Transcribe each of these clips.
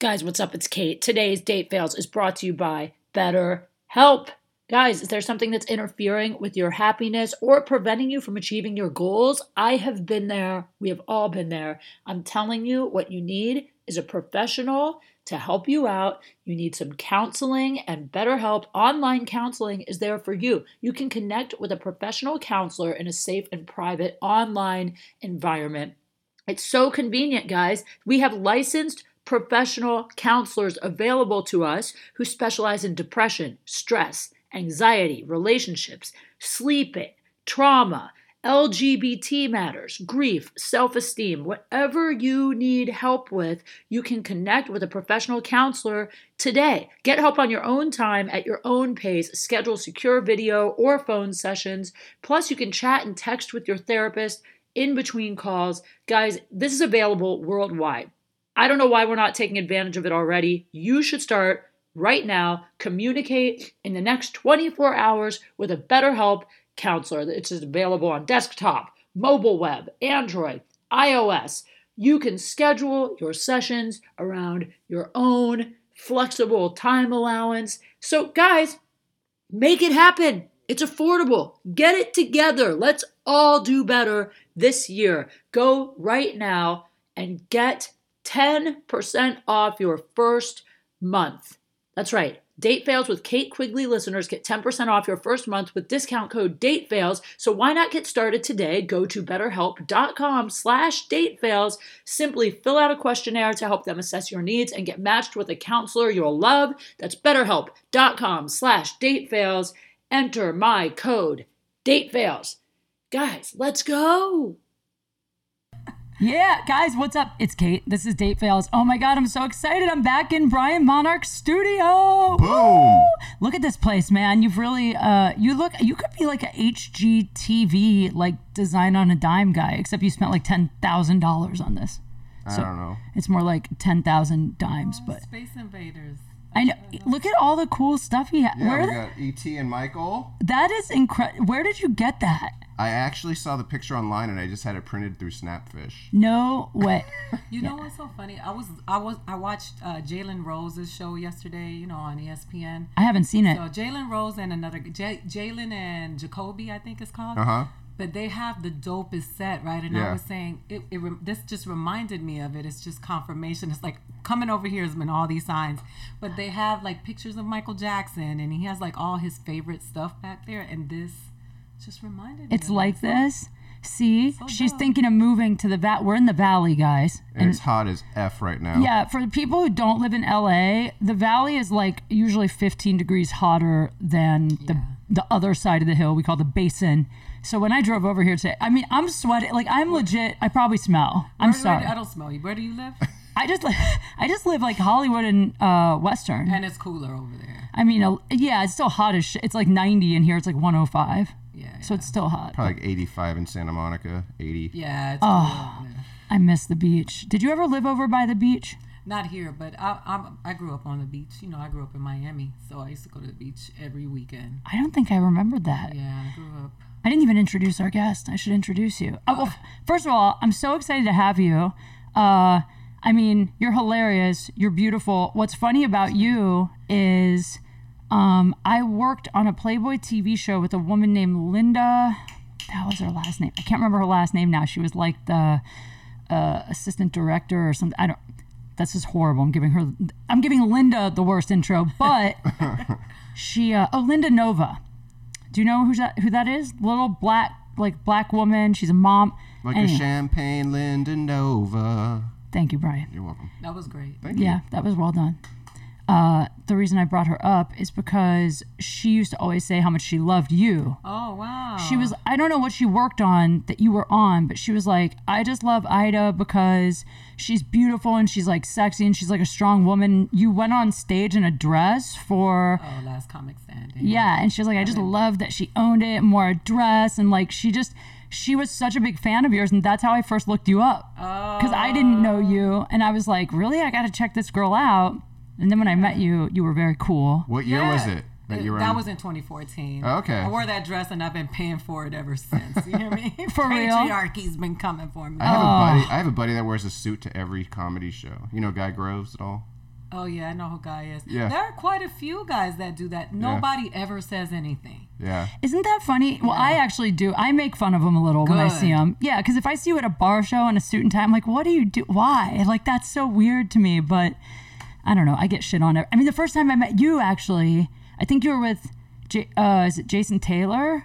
Guys, what's up? It's Kate. Today's Date Fails is brought to you by Better Help. Guys, is there something that's interfering with your happiness or preventing you from achieving your goals? I have been there. We have all been there. I'm telling you, what you need is a professional to help you out. You need some counseling, and BetterHelp online counseling is there for you. You can connect with a professional counselor in a safe and private online environment. It's so convenient, guys. We have licensed professional counselors available to us who specialize in depression, stress, anxiety, relationships, sleeping, trauma, LGBT matters, grief, self esteem, whatever you need help with, you can connect with a professional counselor today. Get help on your own time at your own pace. Schedule secure video or phone sessions. Plus, you can chat and text with your therapist in between calls. Guys, this is available worldwide. I don't know why we're not taking advantage of it already. You should start right now. Communicate in the next 24 hours with a BetterHelp counselor. It's available on desktop, mobile web, Android, iOS. You can schedule your sessions around your own flexible time allowance. So, guys, make it happen. It's affordable. Get it together. Let's all do better this year. Go right now and get 10% off your first month. That's right. Date Fails with Kate Quigley listeners get 10% off your first month with discount code DATEFAILS. So why not get started today? Go to betterhelp.com slash datefails. Simply fill out a questionnaire to help them assess your needs and get matched with a counselor you'll love. That's betterhelp.com slash datefails. Enter my code DATEFAILS. Guys, let's go. Yeah, guys, what's up? It's Kate. This is Date Fails. Oh my god, I'm so excited. I'm back in Brian Monarch's studio. Boom. Look at this place, man. You've really uh you look you could be like a HGTV like design on a dime guy, except you spent like $10,000 on this. I don't know. It's more like 10,000 dimes, but Space Invaders. I know look at all the cool stuff he had. Yeah, Where we the- got E.T. and Michael. that is incredible. Where did you get that? I actually saw the picture online and I just had it printed through Snapfish. No way. You know what's so funny? I was I was I watched uh, Jalen Rose's show yesterday. You know on ESPN. I haven't seen it. So Jalen Rose and another J- Jalen and Jacoby, I think it's called. Uh huh. But they have the dopest set, right? And Yeah. I was saying, it, it rem- this just reminded me of it. It's just confirmation. It's like coming over here has been all these signs, but they have like pictures of Michael Jackson, and he has like all his favorite stuff back there. And this just reminded me. It's of like it. this. See, she's dope. thinking of moving to the vat. We're in the valley, guys. And it's hot as F right now. Yeah, for the people who don't live in LA, the valley is like usually 15 degrees hotter than the the other side of the hill. We call the basin. So when I drove over here today, I mean, I'm sweating. Like I'm legit. I probably smell. I'm Where- where- sorry. I don't smell you. Where do you live? I just li- I just live like Hollywood and uh, Western. and it's cooler over there. I mean, uh, yeah, it's still hot as shit. It's like 90 in here. It's like 105. Yeah. So it's still hot. Probably like 85 in Santa Monica, 80. Yeah, it's Oh. cool. I miss the beach. Did you ever live over by the beach? Not here, but I, I'm, I grew up on the beach. You know, I grew up in Miami, so I used to go to the beach every weekend. I don't think I remembered that. Yeah, I grew up. I didn't even introduce our guest. I should introduce you. Oh, well, first of all, I'm so excited to have you. Uh, I mean, you're hilarious. You're beautiful. What's funny about you is um, I worked on a Playboy TV show with a woman named Linda. That was her last name. I can't remember her last name now. She was like the uh, assistant director or something. I don't. This is horrible. I'm giving her. I'm giving Linda the worst intro, but she. Uh, oh, Linda Nova. Do you know who that who that is? Little black like black woman. She's a mom. Like Anyway, a champagne Linda Nova. Thank you, Brian. You're welcome. That was great. Thank you. Yeah, that was well done. Uh, the reason I brought her up is because she used to always say how much she loved you. Oh wow. She was, I don't know what she worked on that you were on, but she was like, I just love Aida because she's beautiful and she's like sexy and she's like a strong woman. You went on stage in a dress for, Oh, last comic standing. yeah, and she was like, I just love that she owned it and wore a dress and like she just, she was such a big fan of yours and that's how I first looked you up because I didn't know you and I was like, really, I got to check this girl out. And then when I met you, you were very cool. What year was it that you were that in? was in 2014. Oh, okay. I wore that dress and I've been paying for it ever since. You hear me? For real? Patriarchy's been coming for me. I have a oh. buddy. I have a buddy that wears a suit to every comedy show. You know Guy Groves at all? Oh yeah, I know who Guy is. Yeah. There are quite a few guys that do that. Nobody ever says anything. Yeah. Isn't that funny? Well, I actually do. I make fun of him a little when I see him. Yeah, because if I see you at a bar show in a suit and tie, I'm like, what do you do? Why? Like, that's so weird to me. But I don't know. I get shit on it. I mean, the first time I met you, actually, I think you were with, J- uh, is it Jason Taylor?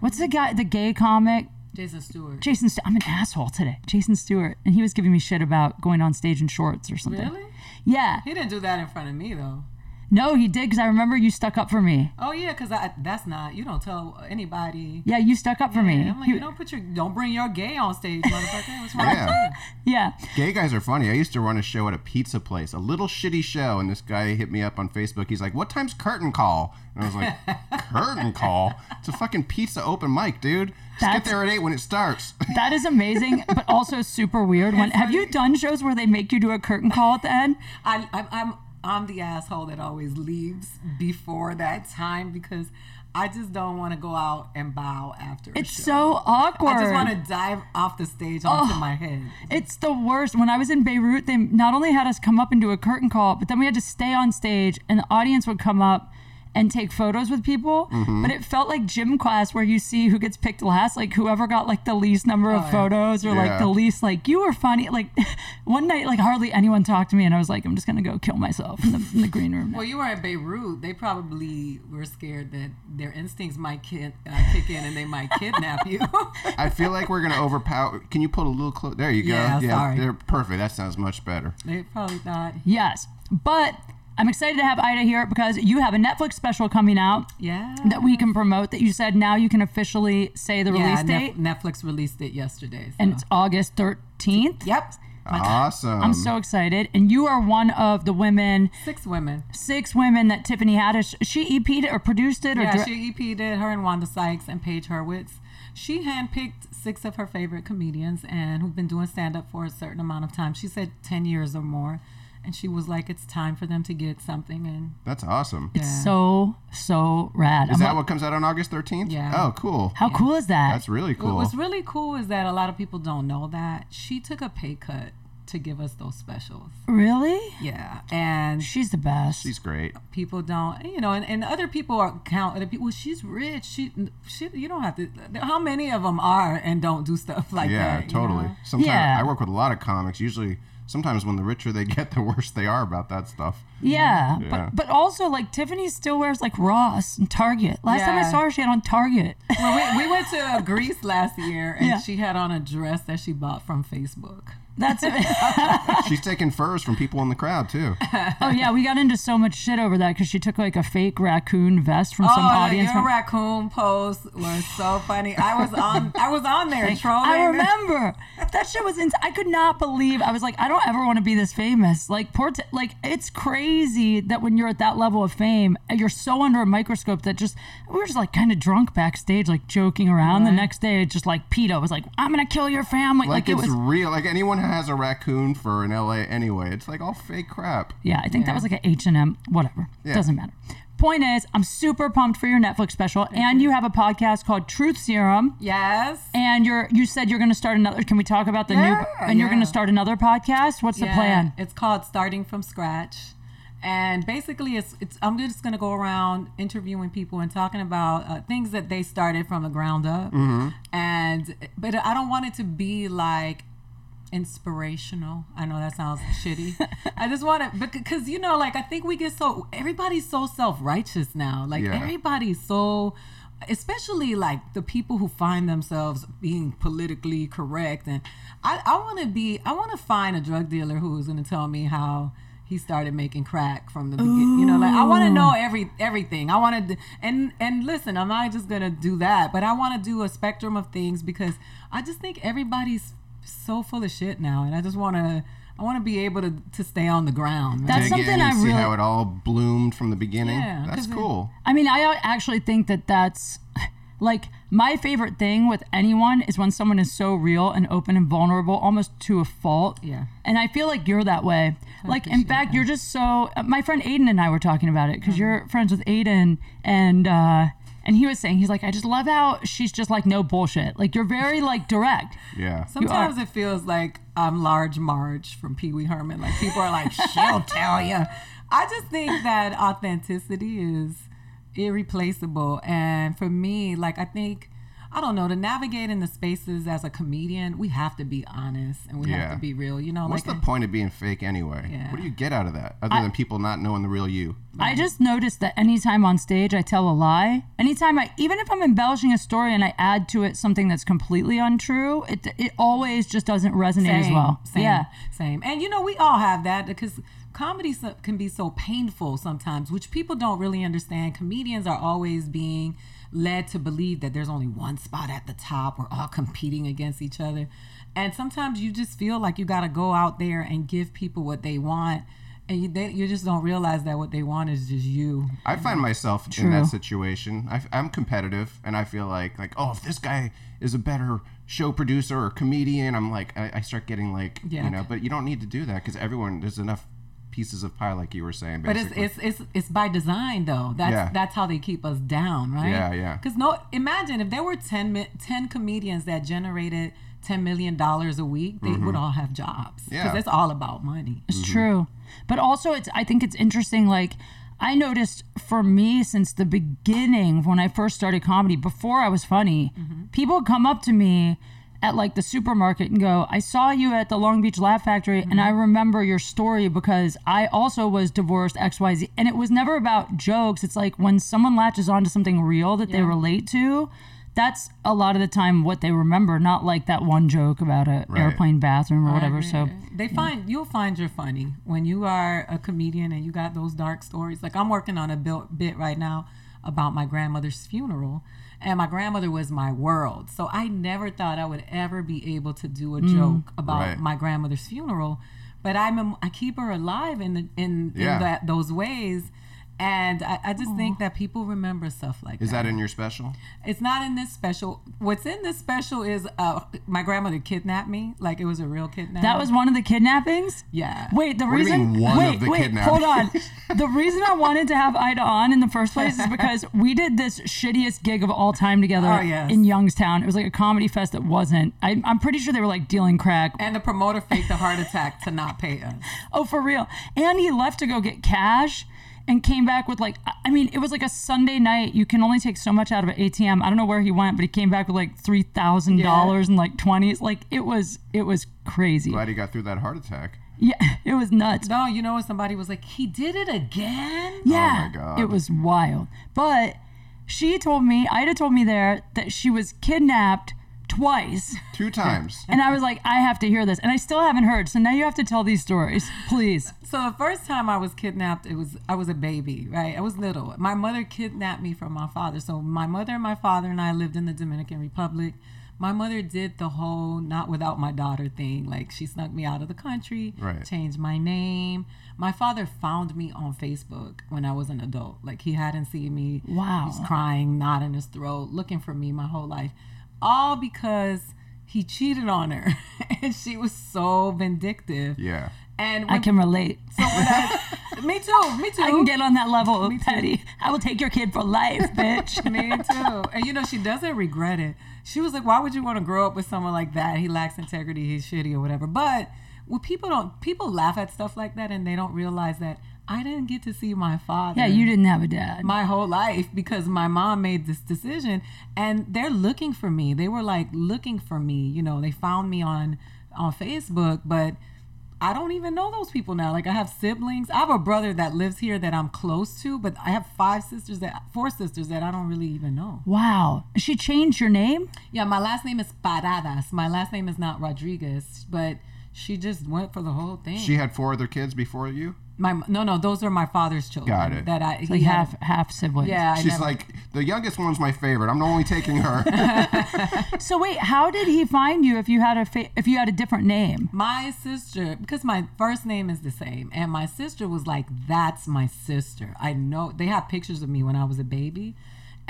What's the guy, the gay comic? Jason Stuart. Jason, St- I'm an asshole today. Jason Stuart, and he was giving me shit about going on stage in shorts or something. Really? Yeah. He didn't do that in front of me though. No, he did because I remember you stuck up for me. Oh yeah, because that's not you don't tell anybody. Yeah, you stuck up for me. Yeah, I'm like, He- you don't put your don't bring your gay on stage, motherfucker. What's wrong Yeah. yeah. Gay guys are funny. I used to run a show at a pizza place, a little shitty show, and this guy hit me up on Facebook. He's like, "What time's curtain call?" And I was like, "Curtain call? It's a fucking pizza open mic, dude. Just That's- get there at eight when it starts." That is amazing, but also super weird. When have you done shows where they make you do a curtain call at the end? I, I'm I'm I'm the asshole that always leaves before that time because I just don't want to go out and bow after. It's so awkward. I just want to dive off the stage onto my head. It's the worst. When I was in Beirut, they not only had us come up and do a curtain call, but then we had to stay on stage, and the audience would come up and take photos with people. Mm-hmm. But it felt like gym class where you see who gets picked last, like whoever got like the least number of Oh, photos or like the least like you were funny. Like one night, like hardly anyone talked to me, and I was like, I'm just gonna go kill myself in the, in the green room. Well, you were in Beirut. They probably were scared that their instincts might kid, uh, kick in and they might kidnap you. I feel like we're gonna overpower. Can you put a little close? There you go. Yeah, sorry. they're perfect. That sounds much better. they probably thought, Yes, but I'm excited to have Aida here because you have a Netflix special coming out yeah. that we can promote. That you said now you can officially say the yeah, release Nef- date, Netflix released it yesterday. So. and it's August 13th. yep, Awesome. I'm so excited, and you are one of the women, six women. six women that Tiffany Haddish. She EP'd it or produced it or Yeah, dir- she EP'd it. Her and Wanda Sykes and Page Hurwitz. She handpicked six of her favorite comedians and who've been doing stand up for a certain amount of time. She said ten years or more, and she was like, "It's time for them to get something." And That's awesome. yeah. so so rad. Is I'm that like, what comes out on August 13th? Yeah. Oh, cool. how cool is that? That's really cool. What's really cool is that a lot of people don't know that she took a pay cut to give us those specials. really? Yeah, and She's the best. She's great. people don't, you know, and, and other people are count other people. Well, she's rich. She, she, you don't have to. How many of them are and don't do stuff like yeah, that? Yeah, totally. know? Sometimes Yeah. I work with a lot of comics. Usually, sometimes when the richer they get, the worse they are about that stuff. yeah, Yeah. but but also like Tiffany still wears like Ross and Target. Last time I saw her, she had on Target. Well, we, we went to uh, Greece last year, and Yeah. she had on a dress that she bought from Facebook. That's it. She's taking furs from people in the crowd too. oh yeah, we got into so much shit over that because she took like a fake raccoon vest from some oh, audience. your mem- raccoon post was so funny. I was on, I was on there trolling. I remember that shit was. Ins- I could not believe. I was like, I don't ever want to be this famous. Like poor, t- like it's crazy that when you're at that level of fame, you're so under a microscope that just we were just like kind of drunk backstage, like joking around. The next day, just like Peta was like, "I'm gonna kill your family." Like, Like, it was. real. Like anyone who has a raccoon fur in LA anyway. It's like all fake crap. Yeah, I think that was like an H and M. Whatever, Yeah. doesn't matter. Point is, I'm super pumped for your Netflix special, and you have a podcast called Truth Serum. Yes. And you're you said you're going to start another. Can we talk about the new? Yeah, And you're going yeah. to start another podcast. What's the Yeah, plan? It's called Starting from Scratch. And basically, it's, it's I'm just going to go around interviewing people and talking about uh, things that they started from the ground up. Mm-hmm. And but I don't want it to be like inspirational. I know that sounds shitty. I just want to because you know, like I think we get so everybody's so self righteous now. Like Yeah. everybody's so especially like the people who find themselves being politically correct and i, I want to be i want to find a drug dealer who's going to tell me how he started making crack from the beginning you know like i want to know every everything i want to and and listen i'm not just going to do that but i want to do a spectrum of things because i just think everybody's so full of shit now and i just want to i want to be able to to stay on the ground That's Dig something I see really- how it all bloomed from the beginning. Yeah, That's 'cause it- cool. I mean, I actually think that that's like my favorite thing with anyone is when someone is so real and open and vulnerable, almost to a fault. Yeah. And I feel like you're that way. like, in fact, that. you're just so. My friend Aiden and I were talking about it because Mm-hmm. you're friends with Aiden, and uh, and he was saying he's like, I just love how she's just like no bullshit. Like you're very like direct. Yeah. Sometimes it feels like I'm Large Marge from Pee Wee Herman. Like people are like, she'll tell you. I just think that authenticity is irreplaceable. And for me, like I think I don't know, to navigate in the spaces as a comedian, we have to be honest and we Yeah. have to be real. You know, What's like the point of being fake anyway? Yeah. What do you get out of that other than people not knowing the real you? I just noticed that anytime on stage I tell a lie, anytime I, even if I'm embellishing a story and I add to it something that's completely untrue, it it always just doesn't resonate as well. Same, Yeah. same. And you know, we all have that because comedy can be so painful sometimes, which people don't really understand. Comedians are always being led to believe that there's only one spot at the top. We're all competing against each other. And sometimes you just feel like you got to go out there and give people what they want. And you, they, you just don't realize that what they want is just you. I find myself in that situation. I, am competitive, and I feel like like oh, if this guy is a better show producer or comedian, I'm like I, I start getting like Yeah. you know. But you don't need to do that because everyone there's enough pieces of pie, like you were saying. But it's, it's it's it's by design though. That's Yeah. that's how they keep us down, right? Yeah, yeah. Because no, imagine if there were 10, 10 comedians that generated ten million dollars a week, they would all have jobs. Because Mm-hmm. Yeah. it's all about money. It's true. But also it's I think it's interesting like I noticed for me since the beginning when I first started comedy before I was funny, people come up to me at like the supermarket and go, "I saw you at the Long Beach Laugh Factory and I mm-hmm. remember your story because I also was divorced XYZ." And it was never about jokes. It's like when someone latches onto something real that they relate to, that's a lot of the time what they remember, not like that one joke about a Right. airplane bathroom or whatever. So They find you'll find you're funny when you are a comedian and you got those dark stories. Like I'm working on a bit right now about my grandmother's funeral, and my grandmother was my world. So I never thought I would ever be able to do a mm. joke about Right. my grandmother's funeral, but I'm a, I keep her alive in the, in, Yeah. in that those ways. And I, I just think that people remember stuff like is that. that in your special? It's not in this special. What's in this special is uh, my grandmother kidnapped me. Like it was a real kidnapping. that was one of the kidnappings? yeah. Wait, the What do you reason. mean one wait, of the wait, hold on. The reason I wanted to have Aida on in the first place is because we did this shittiest gig of all time together Oh, yes. in Youngstown. It was like a comedy fest that wasn't. I, I'm pretty sure they were like dealing crack. And the promoter faked a heart attack to not pay us. Oh, for real. And he left to go get cash and came back with like, I mean, it was like a Sunday night. You can only take so much out of an ATM. I don't know where he went, but he came back with like three thousand dollars and like twenties. Like it was, it was crazy. Glad he got through that heart attack. Yeah, it was nuts. No, you know what? Somebody was like, he did it again. Oh yeah. Oh God. It was wild. But she told me, Aida told me there that she was kidnapped twice. Two times. And I was like, I have to hear this. And I still haven't heard. So now you have to tell these stories, please. So the first time I was kidnapped, it was I was a baby, right? I was little. My mother kidnapped me from my father. So my mother and my father and I lived in the Dominican Republic. My mother did the whole not without my daughter thing. Like she snuck me out of the country, Right. changed my name. My father found me on Facebook when I was an adult. Like he hadn't seen me. Wow. He's crying, knot in his throat, looking for me my whole life. All because he cheated on her. and she was so vindictive. Yeah. And I can relate. so when I, me too, me too. I can get on that level, too. Patty. I will take your kid for life, bitch. me too. And you know, she doesn't regret it. She was like, "Why would you want to grow up with someone like that? He lacks integrity. He's shitty or whatever." But when people don't, people laugh at stuff like that, and they don't realize that I didn't get to see my father. yeah, you didn't have a dad. my whole life because my mom made this decision and they're looking for me they were like looking for me you know they found me on on facebook but i don't even know those people now like i have siblings i have a brother that lives here that i'm close to but i have five sisters that four sisters that i don't really even know Wow. She changed your name? yeah my last name is paradas my last name is not rodriguez but she just went for the whole thing She had four other kids before you. My no no those are my father's children Got it. that i he Like had- half half siblings. yeah I She's never- like the youngest one's my favorite. I'm only taking her. So wait, how did he find you if you had a fa- if you had a different name? My sister, because my first name is the same, and my sister was like, "That's my sister." I know they have pictures of me when I was a baby,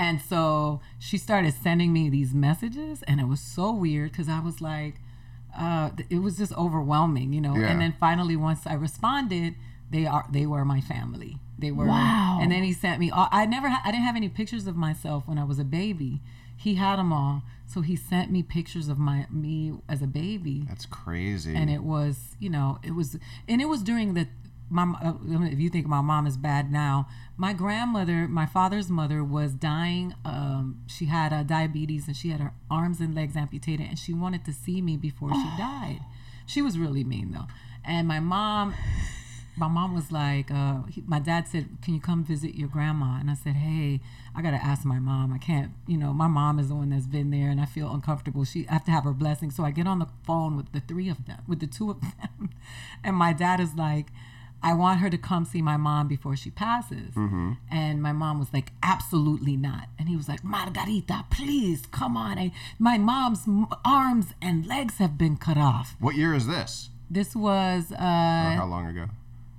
and so she started sending me these messages, and it was so weird because I was like, uh, it was just overwhelming, you know. Yeah. And then finally, once I responded, they are they were my family. They were. Wow. And then he sent me. all- I never. Ha- I didn't have any pictures of myself when I was a baby. He had them all, so he sent me pictures of my me as a baby That's crazy. and it was you know it was and it was during the my uh, if you think my mom is bad now my grandmother my father's mother was dying um, she had uh, diabetes and she had her arms and legs amputated and she wanted to see me before she died she was really mean though and my mom my mom was like, uh, he, my dad said, "Can you come visit your grandma?" And I said, "Hey, I gotta ask my mom. I can't, you know, my mom is the one that's been there, and I feel uncomfortable. She, I have to have her blessing." So I get on the phone with the three of them, with the two of them, and my dad is like, "I want her to come see my mom before she passes." And my mom was like, "Absolutely not." And he was like, "Margarita, please come on. I, my mom's arms and legs have been cut off." what year is this? This was Or uh, how long ago?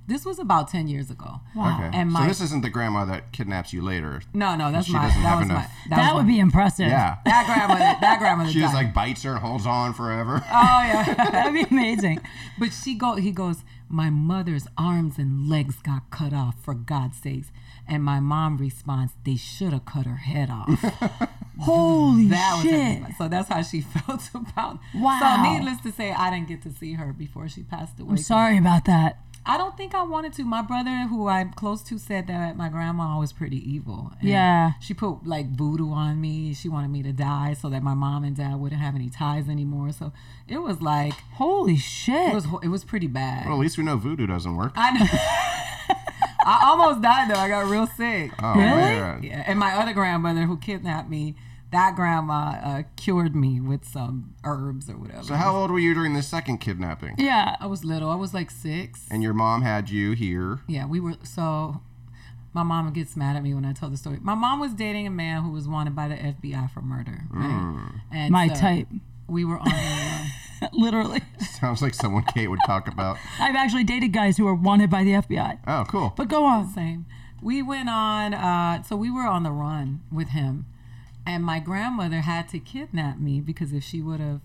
This was about ten years ago. Okay. And so this isn't the grandma that kidnaps you later. No, no, that's She my. doesn't That have was my. enough- That, That was would my, be impressive. Yeah. that grandmother. That grandmother. She just died. like bites her and holds on forever. Oh yeah. That'd be amazing. but she go. He goes. My mother's arms and legs got cut off. For God's sakes. And my mom responds, "They should have cut her head off." Holy that shit. response. so. That's how she felt about. Wow. So needless to say, I didn't get to see her before she passed away. I'm sorry about that. I don't think I wanted to. My brother, who I'm close to, said that my grandma was pretty evil. And Yeah. She put like voodoo on me. She wanted me to die so that my mom and dad wouldn't have any ties anymore. So it was like Holy shit. it was it was pretty bad. well, at least we know voodoo doesn't work. I know. I almost died though. I got real sick. Oh, Really? man. Yeah, and my other grandmother who kidnapped me, that grandma uh, cured me with some herbs or whatever. So how old were you during the second kidnapping? yeah. I was little. I was like six. And your mom had you here. Yeah, we were so. My mom gets mad at me when I tell the story. My mom was dating a man who was wanted by the FBI for murder. Right? And My so type. We were on. The, run. Literally. Sounds like someone Kate would talk about. I've actually dated guys who are wanted by the FBI. Oh, cool. But go on. same. We went on. Uh, so we were on the run with him, and my grandmother had to kidnap me because if she would have,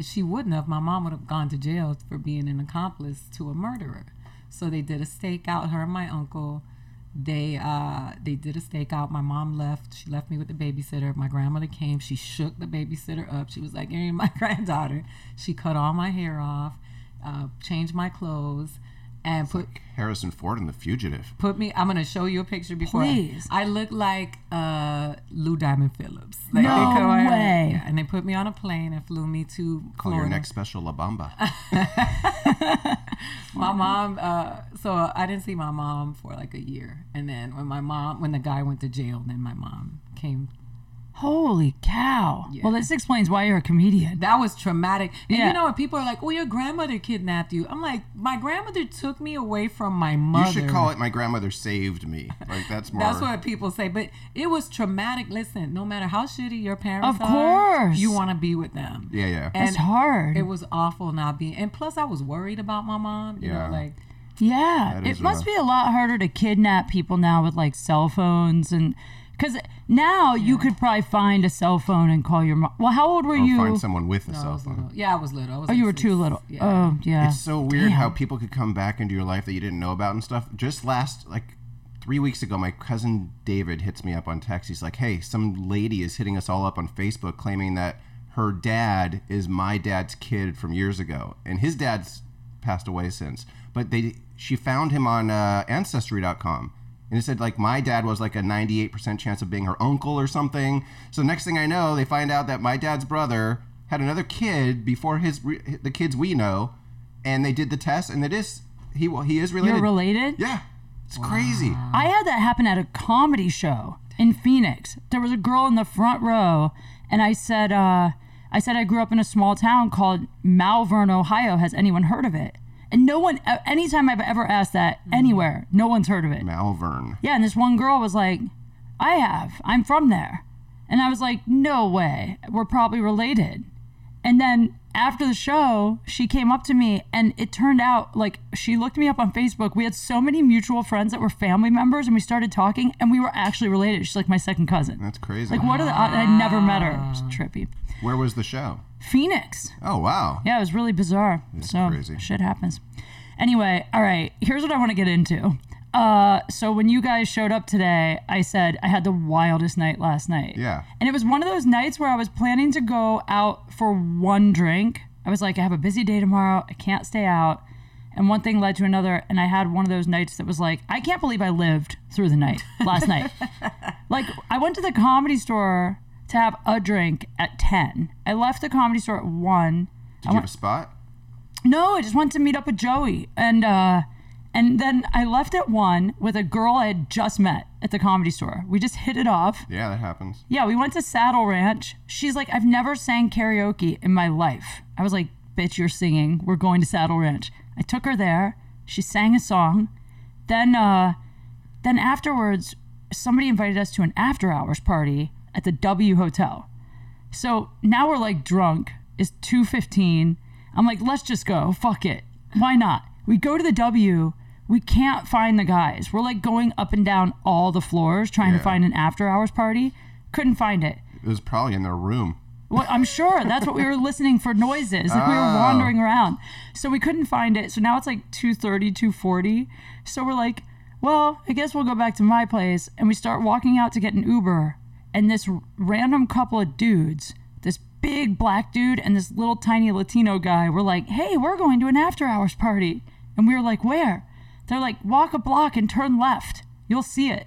she wouldn't have. My mom would have gone to jail for being an accomplice to a murderer. So they did a stakeout. Her and my uncle. They uh they did a stakeout. My mom left. She left me with the babysitter. My grandmother came. She shook the babysitter up. She was like, "You're my granddaughter." She cut all my hair off, uh, changed my clothes, and put Harrison Ford in The Fugitive. put me i'm gonna show you a picture before I- Please. I, look like uh lou diamond phillips like, No they cut my way. yeah, and they put me on a plane and flew me to Call your next special La Bamba. my mom uh so i didn't see my mom for like a year and then when my mom when the guy went to jail then my mom came Holy cow. Well, this explains why you're a comedian. that was traumatic and Yeah. you know when people are like oh your grandmother kidnapped you i'm like my grandmother took me away from my mother You should call it "My Grandmother Saved Me." Like that's more. That's what people say, but it was traumatic. Listen, no matter how shitty your parents Of are, course. you want to be with them. Yeah, yeah. And It's hard. It was awful not being, and plus I was worried about my mom. You Yeah. know, like Yeah, It it is must be a lot harder to kidnap people now with like cell phones and because now you could probably find a cell phone and call your mom. Well, how old were or you? find someone with a I cell was phone. little. Yeah, I was little. I was oh, like you were six. too little. Yeah. Oh, yeah. It's so weird how people could come back into your life that you didn't know about and stuff. Just last like three weeks ago, my cousin David hits me up on text. He's like, "Hey, some lady is hitting us all up on Facebook, claiming that her dad is my dad's kid from years ago, and his dad's passed away since. But they she found him on uh, Ancestry.com." And it said like my dad was like a 98% chance of being her uncle or something. So next thing I know, they find out that my dad's brother had another kid before his the kids we know, and they did the test, and it is he well, he is related. You're related? Yeah, it's crazy. I had that happen at a comedy show in Phoenix. There was a girl in the front row, and I said, uh, I said I grew up in a small town called Malvern, Ohio. Has anyone heard of it? And no one, anytime I've ever asked that mm-hmm. anywhere, no one's heard of it. Malvern. Yeah, and this one girl was like, I have. I'm from there. And I was like, no way. We're probably related. And then after the show, she came up to me and it turned out like she looked me up on Facebook. We had so many mutual friends that were family members and we started talking and we were actually related. She's like my second cousin. That's crazy. Like, what are the, I, I never met her. It was ah. trippy. Where was the show? Phoenix. Oh wow. Yeah, it was really bizarre. so crazy. shit happens. Anyway, all right, here's what I want to get into. Uh, so when you guys showed up today, I said I had the wildest night last night. Yeah. And it was one of those nights where I was planning to go out for one drink. I was like, I have a busy day tomorrow. I can't stay out. And one thing led to another. And I had one of those nights that was like, I can't believe I lived through the night last night. Like, I went to the comedy store to have a drink at 10. I left the comedy store at 1. Did you have a spot? No, I just went to meet up with Joey, and uh, and then I left at one with a girl I had just met at the comedy store. We just hit it off. Yeah, that happens. Yeah, we went to Saddle Ranch. She's like, I've never sang karaoke in my life. I was like, Bitch, you're singing. We're going to Saddle Ranch. I took her there. She sang a song. Then, uh, then afterwards, somebody invited us to an after hours party at the W Hotel. So now we're like drunk. It's 2:15. I'm like, let's just go. Fuck it. Why not? We go to the W. We can't find the guys. We're like going up and down all the floors trying to find an after hours party. Couldn't find it. It was probably in their room. Well, I'm sure that's what we were listening for noises. Like we were Oh. wandering around. So we couldn't find it. So now it's like 2:30, 2:40. So we're like, well, I guess we'll go back to my place and we start walking out to get an Uber and this random couple of dudes, this big black dude and this little tiny Latino guy were like, "Hey, we're going to an after hours party." And we were like, "Where?" They're like, "Walk a block and turn left. You'll see it."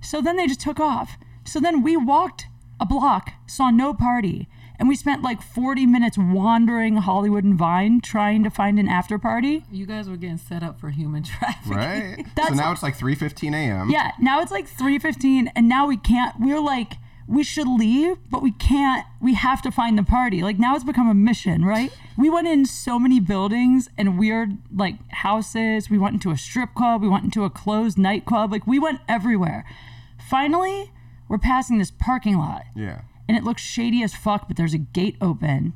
So then they just took off. So then we walked a block, saw no party, and we spent like 40 minutes wandering Hollywood and Vine trying to find an after party. You guys were getting set up for human trafficking. Right? so That's- now it's like 3:15 a.m. Yeah, now it's like 3:15 and now we can't we're like we should leave, but we can't. We have to find the party. Like now it's become a mission, right? We went in so many buildings and weird like houses. We went into a strip club. We went into a closed nightclub. Like we went everywhere. Finally, we're passing this parking lot Yeah. and it looks shady as fuck, but there's a gate open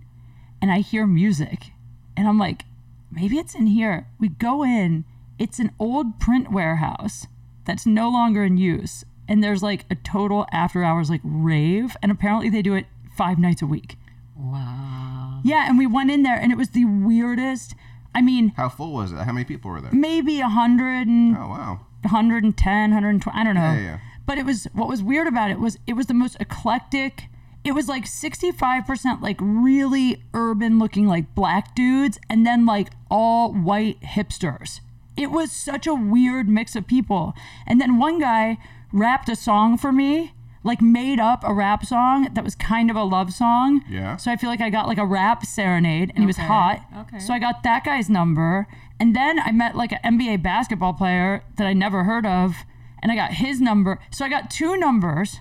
and I hear music. And I'm like, maybe it's in here. We go in, it's an old print warehouse that's no longer in use. And there's like a total after hours like rave. And apparently they do it five nights a week. Wow. Yeah. And we went in there and it was the weirdest. I mean, How full was it? How many people were there? maybe a hundred and Oh wow. 110, 120, I don't know. Yeah, yeah, yeah. But it was what was weird about it was it was the most eclectic. It was like 65% like really urban looking like black dudes and then like all white hipsters. It was such a weird mix of people. And then one guy rapped a song for me, like made up a rap song that was kind of a love song. Yeah. So I feel like I got like a rap serenade and he was Okay, hot. okay. So I got that guy's number. And then I met like an NBA basketball player that I never heard of. And I got his number. So I got two numbers.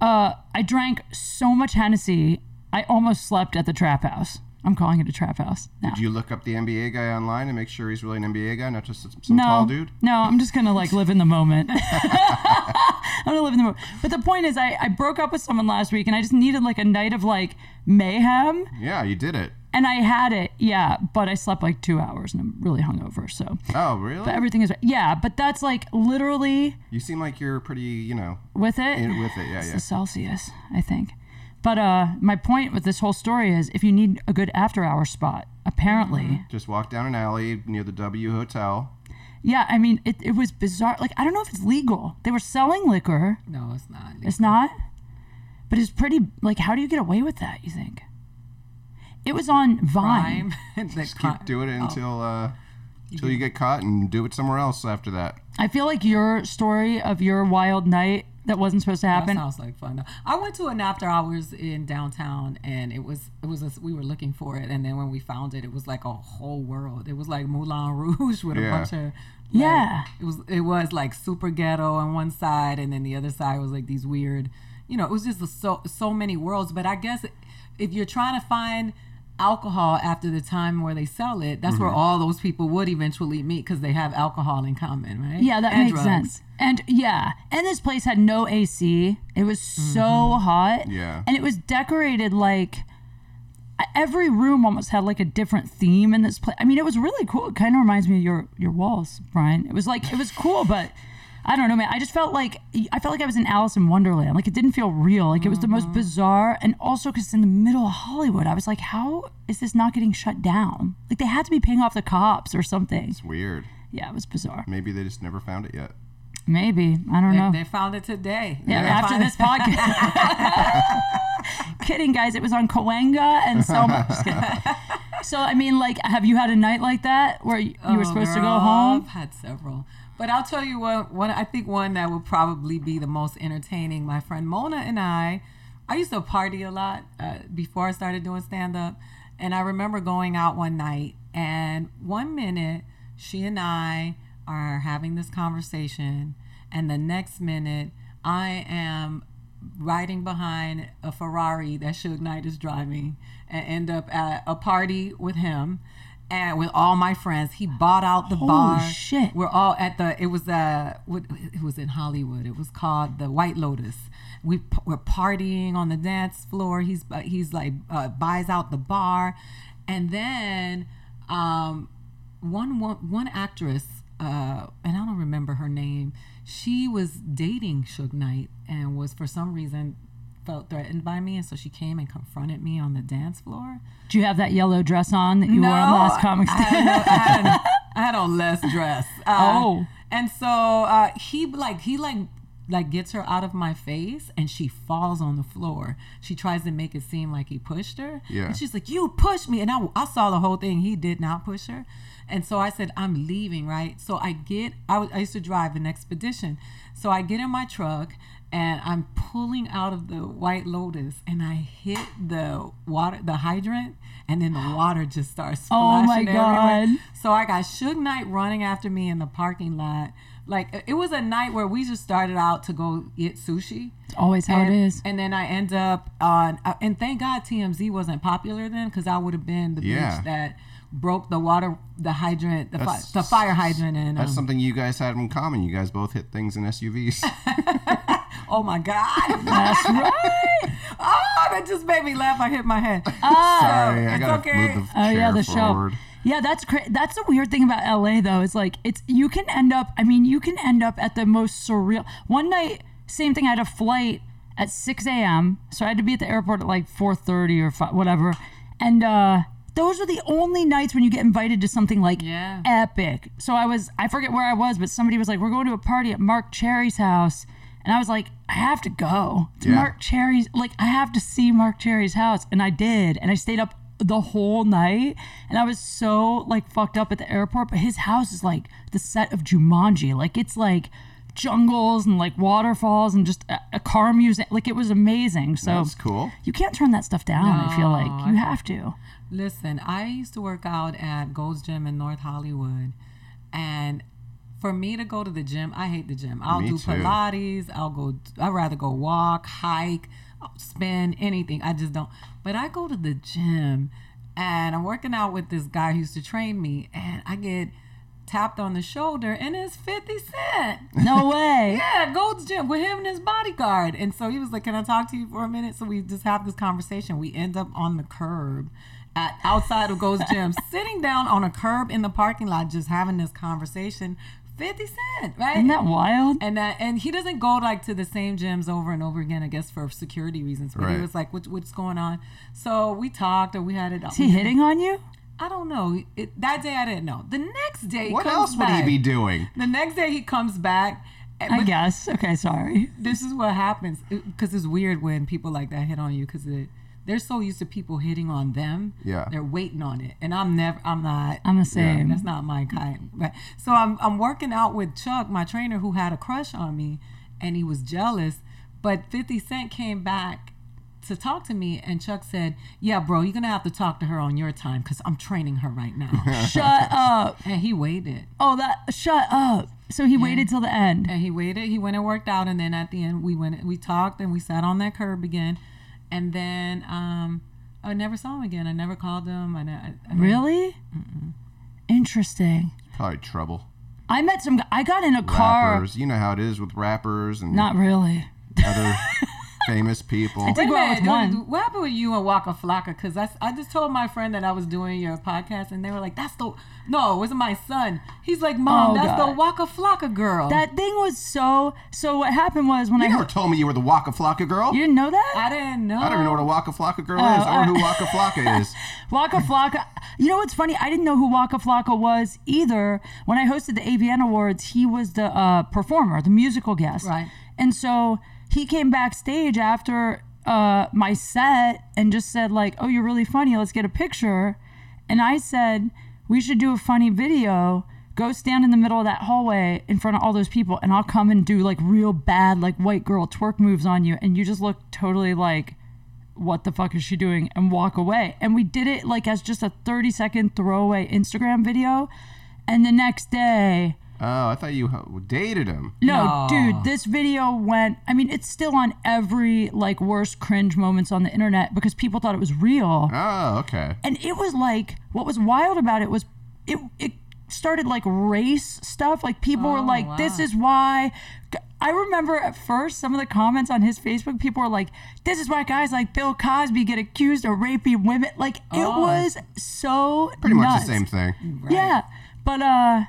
Uh, I drank so much Hennessy, I almost slept at the trap house. I'm calling it a trap house now. Did you look up the NBA guy online and make sure he's really an NBA guy, not just some no, tall dude? no, I'm just gonna like live in the moment. I'm gonna live in the moment. But the point is, I, I broke up with someone last week, and I just needed like a night of like mayhem. Yeah, you did it. And I had it, yeah, but I slept like two hours and I'm really hungover. So Oh, really? but everything is, yeah, but that's like literally you seem like you're pretty, you know, with it. in with it. Yeah, It's yeah. the Celsius, I think. But uh, my point with this whole story is if you need a good after hour spot, apparently, Just walk down an alley near the W Hotel. yeah, I mean, it, it was bizarre. Like, I don't know if it's legal. They were selling liquor. No, it's not. It's not. But it's pretty, like, how do you get away with that, you think? It was on Vine. Crime. the Just con- keep doing it oh. until uh, until you get caught and do it somewhere else after that. I feel like your story of your wild night that wasn't supposed to That happen. sounds like fun. I went to an after hours in downtown, and it was it was a, we were looking for it, and then when we found it, it was like a whole world. It was like Moulin Rouge with a bunch of like, Yeah. It was it was like super ghetto on one side, and then the other side was like these weird, you know, it was just a, so so many worlds. But I guess if you're trying to find alcohol after the time where they sell it, that's Mm-hmm. where all those people would eventually meet because they have alcohol in common, right? Yeah, that And makes drugs. sense. And yeah, and this place had no AC. It was so Mm-hmm. hot. Yeah. And it was decorated like every room almost had like a different theme in this place. I mean, it was really cool. It kind of reminds me of your your walls, Brian. It was like it was cool, but I don't know, man. I just felt like I felt like I was in Alice in Wonderland. Like it didn't feel real. Like it was the most Mm-hmm. bizarre, and also because it's in the middle of Hollywood, I was like, how is this not getting shut down? Like they had to be paying off the cops or something. It's weird. Yeah, it was bizarre. Maybe they just never found it yet. Maybe I don't They, know. they found it today. Yeah, They after this podcast. kidding, guys. It was on Cahuenga and so much. Just kidding. So, I mean, like, have you had a night like that where you, you were Oh, supposed to go home? I've had several. But I'll tell you what, one I think one that would probably be the most entertaining. My friend Mona and I, I used to party a lot uh, before I started doing stand up. And I remember going out one night, and one minute she and I are having this conversation, and the next minute I am riding behind a Ferrari that Suge Knight is driving and end up at a party with him and with all my friends. He bought out the Holy bar. shit. We're all at the it was uh it was in Hollywood. It was called the White Lotus. We were partying on the dance floor. He's uh, he's like uh, buys out the bar and then um one one, one actress uh, and I don't remember her name. She was dating Suge Knight and was for some reason felt threatened by me, and so she came and confronted me on the dance floor. Do you have that yellow dress on that you wore on last comic I had, no- I, had, I had on less dress. Uh, Oh. and so uh, he like he like like gets her out of my face, and she falls on the floor. She tries to make it seem like he pushed her. Yeah. And she's like, "You pushed me," and I I saw the whole thing. He did not push her. And so I said, I'm leaving, right? So I get, I, was- I used to drive an expedition. So I get in my truck and I'm pulling out of the White Lotus and I hit the water, the hydrant, and then the water just starts Oh my everywhere. God. So I got Suge Knight running after me in the parking lot. Like it was a night where we just started out to go eat sushi. It's always how and, it is. And then I end up on, uh, and thank God TMZ wasn't popular then because I would have been the Yeah. bitch that broke the water, the hydrant, the, fi- the fire hydrant, and That's um, something you guys had in common. You guys both hit things in SUVs. oh my God. That's right. oh, that just made me laugh. I hit my head. Sorry, I gotta okay. move the Oh chair yeah, the forward. show. Yeah, that's cra- that's the weird thing about LA though. Is like it's you can end up. I mean, you can end up at the most surreal. One night, same thing. I had a flight at 6 a.m. So I had to be at the airport at like 4:30 or 5, whatever. And uh, those are the only nights when you get invited to something like Yeah. epic. So I was I forget where I was, but somebody was like, "We're going to a party at Marc Cherry's house." And I was like, I have to go. It's Yeah. Marc Cherry's like I have to see Marc Cherry's house. And I did. And I stayed up the whole night. And I was so like fucked up at the airport. But his house is like the set of Jumanji. Like it's like jungles and like waterfalls and just a, a car music. Like it was amazing. So That's cool. you can't turn that stuff down, I feel like. You I- have to. Listen, I used to work out at Gold's Gym in North Hollywood, and for me to go to the gym, I hate the gym. I'll Me do too. Pilates. I'll go. I'd rather go walk, hike, spin, anything. I just don't. But I go to the gym, and I'm working out with this guy who used to train me, and I get tapped on the shoulder, and it's Fifty Cent. No way. Yeah, Gold's Gym with him and his bodyguard. And so he was like, Can I talk to you for a minute? So we just have this conversation. We end up on the curb at outside of Gold's Gym, sitting down on a curb in the parking lot, just having this conversation. 50 Cent, right? Isn't that wild? and that and he doesn't go like to the same gyms over and over again, I guess for security reasons. But Right. he was like, what, what's going on? So we talked or we had it Is he hitting on you? I don't know. It, that day I didn't know. The next day What else would back. he be doing? The next day he comes back. Eh, I guess. Okay, sorry. this is what happens because it's weird when people like that hit on you because they're so used to people hitting on them. Yeah. they're waiting on it, and I'm never. I'm not. I'm the same. That's not my kind. But so I'm I'm working out with Chuck, my trainer, who had a crush on me, and he was jealous. But 50 Cent came back to talk to me, and Chuck said, "Yeah, bro, you're gonna have to talk to her on your time because I'm training her right now." Shut up. and he waited. Oh, that. Shut up. So he waited till the end. And he waited. He went and worked out, and then at the end, we went. We talked, and we sat on that curb again, and then um, I never saw him again. I never called him. I, I, I Really? Interesting. Probably trouble. I met some. I got in a car. Rappers. You know how it is with rappers and Not really. other famous people. did go out with one. What happened with you and Waka Flocka? Because I, I just told my friend that I was doing your podcast, and they were like, "That's the no, it wasn't my son." He's like, "Mom, Oh, that's the Waka Flocka girl." That thing was so. So what happened was when You I never heard, told me you were the Waka Flocka girl. you didn't know that I didn't know. I don't even know what a Waka Flocka girl Oh, is or who uh, Waka Flocka is. Waka Flocka. You know what's funny? I didn't know who Waka Flocka was either. When I hosted the AVN Awards, he was the uh, performer, the musical guest. Right. And so he came backstage after uh, my set and just said like, "Oh, you're really funny. Let's get a picture." And I said, "We should do a funny video." Go stand in the middle of that hallway in front of all those people, and I'll come and do like real bad, like white girl twerk moves on you, and you just look totally like what the fuck is she doing? And walk away. And we did it like as just a 30 second throwaway instagram video. And the next day Oh, I thought you dated him. no, No. dude this video went i mean it's still on every like worst cringe moments on the internet because people thought it was real Oh, okay. and it was like what was wild about it was it it started like race stuff like people were Oh, like this is why i remember at first some of the comments on his facebook people were like this is why guys like bill cosby get accused of raping women like it Oh. was so Pretty much the same thing. yeah but uh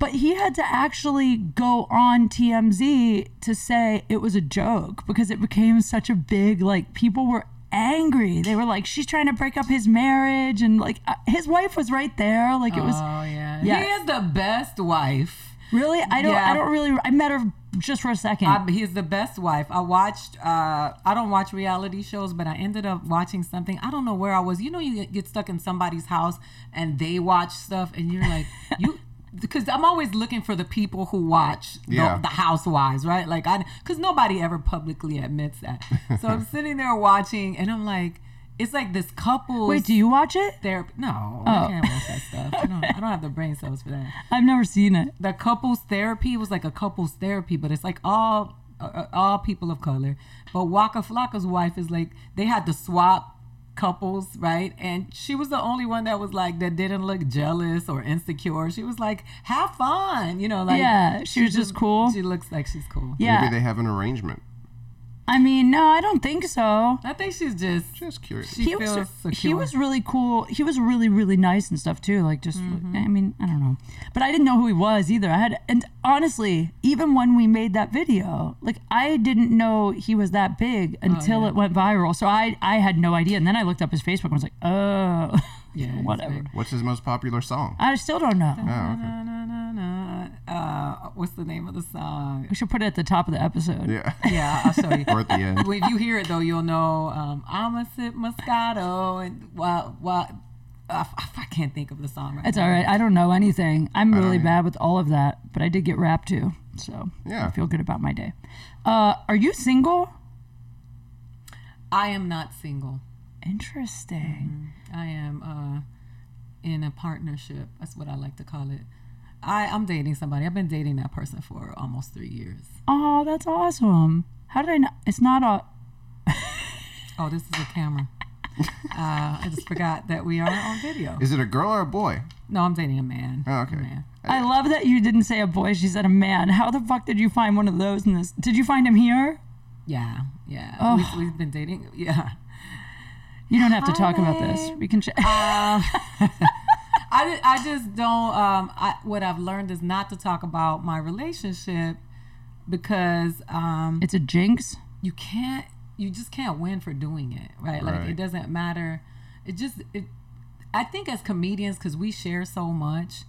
but he had to actually go on TMZ to say it was a joke because it became such a big like people were angry. They were like she's trying to break up his marriage and like uh, his wife was right there like it was Oh yeah. Yeah. He is the best wife. really I don't Yeah. I don't really I met her just for a second. I, he's the best wife. I watched. Uh, I don't watch reality shows, but I ended up watching something. I don't know where I was. You know, you get- get stuck in somebody's house and they watch stuff, and you're like, you. Because I'm always looking for the people who watch the, Yeah. the housewives, right? Like I, because nobody ever publicly admits that. So I'm sitting there watching, and I'm like, it's like this couple. Wait, do you watch it? therapy? No, Oh. I can't watch that stuff. I don't, I don't have the brain cells for that I've never seen it. the couples therapy was like a couples therapy, but it's like all uh, all people of color. But Waka Flocka's wife is like they had to swap couples, right? And she was the only one that was like that didn't look jealous or insecure. She was like, have fun, you know, like Yeah, she was just cool. She looks like she's cool. Yeah. Maybe they have an arrangement. I mean, no, I don't think so. I think she's just Just curious. she he feels was secure. he was really cool. He was really really nice and stuff too. Like just Mm-hmm. I mean I don't know, but I didn't know who he was either. I had and honestly, even when we made that video, like I didn't know he was that big until Oh, yeah. it went viral. So I I had no idea. And then I looked up his Facebook and was like, oh, Yeah, whatever. What's his most popular song? I still don't know. Oh, okay. Uh, what's the name of the song? We should put it at the top of the episode. Yeah. Yeah, I'll show you. or at the end. Well, if you hear it though, you'll know um, I'm a sip Moscato and what what I, I can't think of the song right It's now. all right. I don't know anything. I'm really either. bad with all of that, but I did get rap too. So Yeah. I feel good about my day. Uh, are you single? I am not single. Interesting. I am uh, in a partnership. That's what I like to call it. I, I'm dating somebody. I've been dating that person for almost three years. Oh, that's awesome. How did I know? It's not a. Oh, this is a camera. uh, I just forgot that we are on video. Is it a girl or a boy? No, I'm dating a man. Oh, okay. A man. I love that you didn't say a boy. She said a man. How the fuck did you find one of those in this? Did you find him here? Yeah, yeah. Oh. We've, we've been dating. Yeah. You don't have to talk about this. We can. Ch- Um, I, I just don't. Um, I, what I've learned is not to talk about my relationship because um, it's a jinx. you can't. You just can't win for doing it, right? Like it doesn't matter. It just. It, I think as comedians, because we share so much,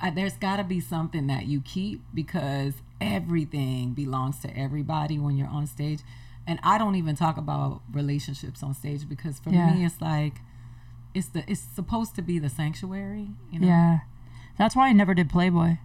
I, there's got to be something that you keep because everything belongs to everybody when you're on stage. And I don't even talk about relationships on stage because for Yeah. me, it's like it's the it's supposed to be the sanctuary. You know? Yeah. That's why I never did Playboy.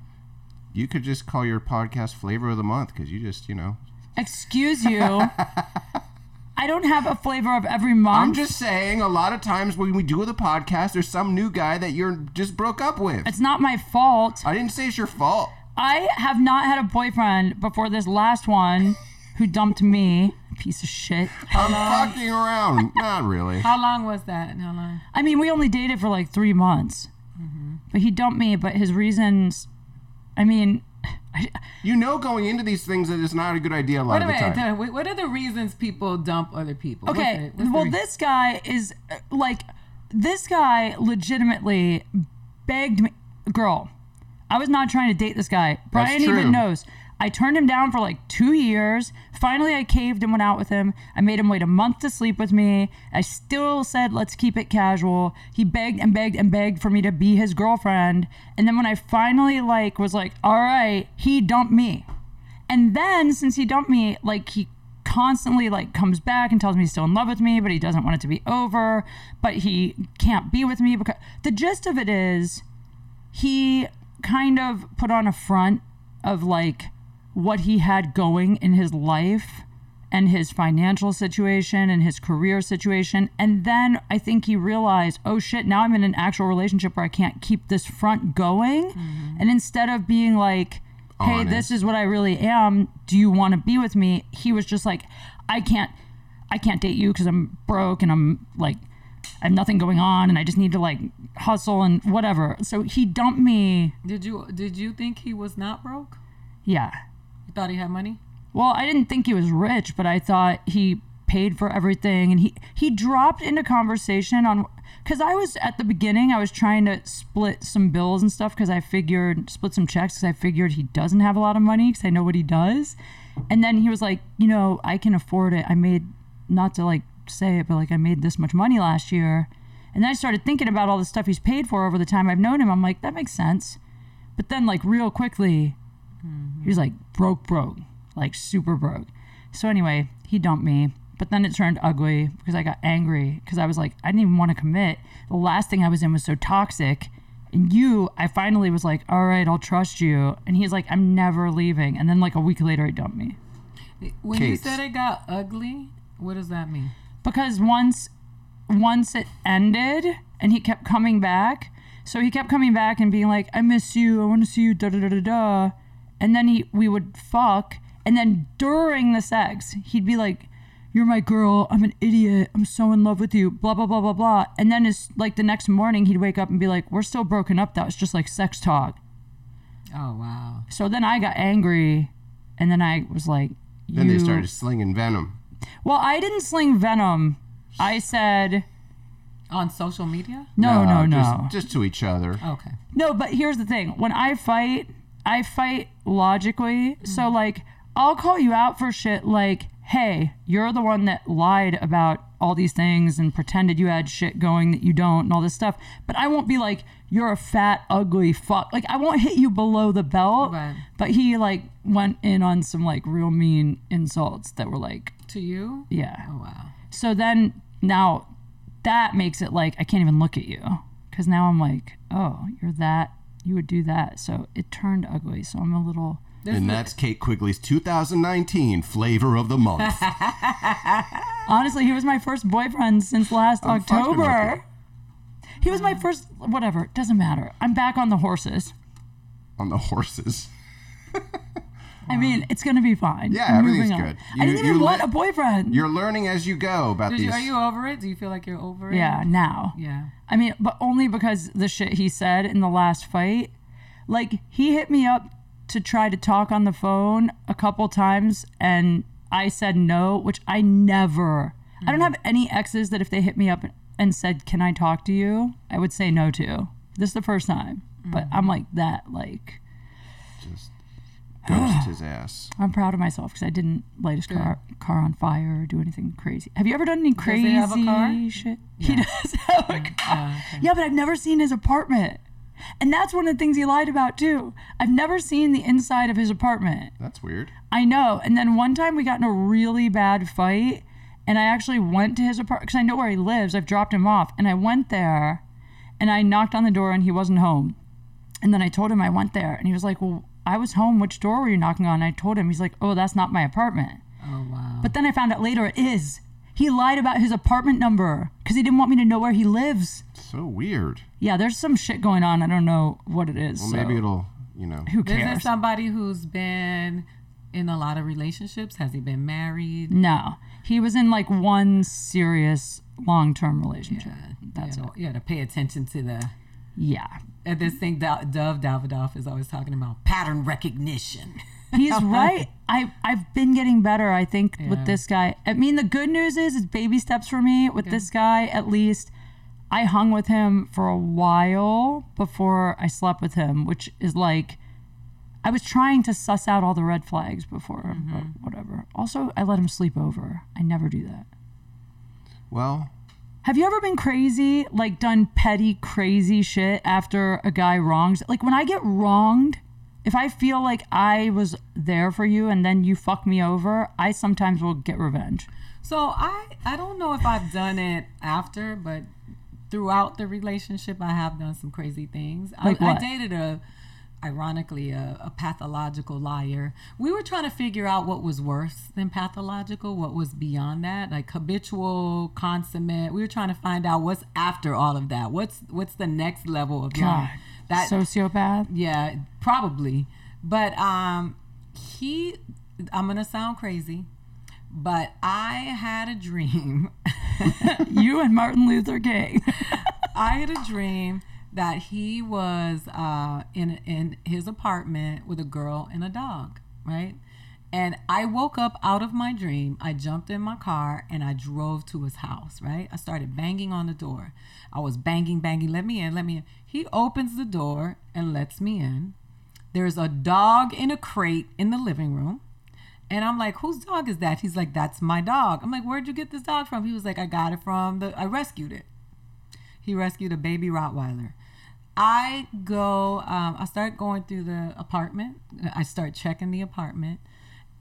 You could just call your podcast flavor of the month because you just, you know. Excuse you. I don't have a flavor of every month. I'm just saying, a lot of times when we do the podcast, there's some new guy that you're just broke up with. it's not my fault. I didn't say it's your fault. I have not had a boyfriend before this last one who dumped me. Piece of shit. I'm fucking around. Not really. How long was that? And How long? I mean, we only dated for like three months. But he dumped me, but his reasons, I mean, You know, going into these things that it's not a good idea a lot Wait a of the minute. time. Wait, What are the reasons people dump other people? Okay, the- what's the well, this guy is uh, like, this guy legitimately begged me. Girl, I was not trying to date this guy. Brian true. even knows. I turned him down for like two years. Finally, I caved and went out with him. I made him wait a month to sleep with me. I still said, let's keep it casual. He begged and begged and begged for me to be his girlfriend. And then when I finally like was like, all right, he dumped me. And then since he dumped me, like he constantly like comes back and tells me he's still in love with me, but he doesn't want it to be over, but he can't be with me because the gist of it is he kind of put on a front of like what he had going in his life and his financial situation and his career situation. And then I think he realized, oh shit, now I'm in an actual relationship where I can't keep this front going. Mm-hmm. And instead of being like, hey, Honest. this is what I really am, do you want to be with me? He was just like, I can't. I can't date you because I'm broke and I'm like I have nothing going on and I just need to like hustle and whatever. So he dumped me. Did you did you think he was not broke? Yeah. Thought he had money? Well, I didn't think he was rich, but I thought he paid for everything and he he dropped into conversation on cuz I was at the beginning I was trying to split some bills and stuff cuz I figured split some checks cuz I figured he doesn't have a lot of money cuz I know what he does. And then he was like, "You know, I can afford it. I made not to like say it, but like I made this much money last year." And then I started thinking about all the stuff he's paid for over the time I've known him. I'm like, "That makes sense." But then like real quickly he was like broke, broke, like super broke. So anyway, he dumped me. But then it turned ugly because I got angry because I was like, I didn't even want to commit. The last thing I was in was so toxic. And you, I finally was like, all right, I'll trust you. And he's like, I'm never leaving. And then like a week later, he dumped me. When you said it got ugly, what does that mean? because once once it ended and he kept coming back so he kept coming back and being like i miss you i want to see you da da da da da and then he we would fuck and then during the sex he'd be like you're my girl i'm an idiot i'm so in love with you blah blah blah blah blah and then it's like the next morning he'd wake up and be like we're still broken up that was just like sex talk Oh wow. so then i got angry and then i was like Then they started slinging venom. well i didn't sling venom i said On social media? no no no, Just, just to each other. Okay. No, but here's the thing. When I fight, I fight logically. So mm-hmm. like I'll call you out for shit like, "Hey, you're the one that lied about all these things and pretended you had shit going that you don't and all this stuff." But I won't be like, "You're a fat ugly fuck." Like I won't hit you below the belt. Right. But he like went in on some like real mean insults that were like, To you? yeah. Oh wow. So then now that makes it like I can't even look at you because now I'm like, oh, you're that. You would do that. So it turned ugly. So I'm a little. This And that's Kate Quigley's 2019 flavor of the month. Honestly, he was my first boyfriend since last I'm fucking with October. He was my first. Whatever. Doesn't matter. I'm back on the horses. on the horses. I mean, it's gonna be fine. Yeah, I'm everything's moving on. good. I didn't even you want let- a boyfriend. You're learning as you go about Did these. you, are you over it? Do you feel like you're over it? yeah, now. Yeah. I mean, but only because the shit he said in the last fight. Like, he hit me up to try to talk on the phone a couple times, and I said no, which I never. I don't mm. have any exes that if they hit me up and said, Can I talk to you? I would say no to. This is the first time. But mm. I'm like that, like, Just ghost his ass. I'm proud of myself because I didn't light his car, car on fire or do anything crazy. Have you ever done any crazy he have a car? shit? He does have a car. Oh, yeah, but I've never seen his apartment. And that's one of the things he lied about too. I've never seen the inside of his apartment. That's weird. I know. And then one time we got in a really bad fight, and I actually went to his apartment because I know where he lives. I've dropped him off, and I went there, and I knocked on the door, and he wasn't home. And then I told him I went there, and he was like, "Well, I was home. Which door were you knocking on?" And I told him. He's like, "Oh, that's not my apartment." Oh wow. But then I found out later it is. He lied about his apartment number because he didn't want me to know where he lives. So weird. Yeah, there's some shit going on. I don't know what it is. Well, so maybe it'll, you know. who Is this cares? somebody who's been in a lot of relationships? Has he been married? No, he was in like one serious long-term relationship. That's you it. know, you got to pay attention to the. Yeah, And this thing Do- Dov Davidoff is always talking about pattern recognition. He's right. I I've been getting better. I think Yeah. with this guy. I mean, the good news is it's baby steps for me. With this guy, at least, I hung with him for a while before I slept with him, which is like. I was trying to suss out all the red flags before, but mm-hmm. whatever. Also, I let him sleep over. I never do that. Well, Have you ever been crazy, like done petty, crazy shit after a guy wrongs? Like when I get wronged, if I feel like I was there for you and then you fuck me over, I sometimes will get revenge. So I I don't know if I've done it after, but throughout the relationship, I have done some crazy things. Like I, what? I dated a, ironically, a, a pathological liar. We were trying to figure out what was worse than pathological, what was beyond that, like habitual, consummate. We were trying to find out what's after all of that. What's what's the next level of God? That sociopath. yeah, probably. But um he I'm going to sound crazy, but I had a dream. you and Martin Luther King. I had a dream that he was uh in in his apartment with a girl and a dog, right? And I woke up out of my dream. I jumped in my car and I drove to his house, right? I started banging on the door. I was banging, banging, let me in, let me in. He opens the door and lets me in. There's a dog in a crate in the living room. And I'm like, whose dog is that? He's like, that's my dog. I'm like, where'd you get this dog from? He was like, I got it from the, I rescued it. He rescued a baby Rottweiler. I go, um, I start going through the apartment. I start checking the apartment.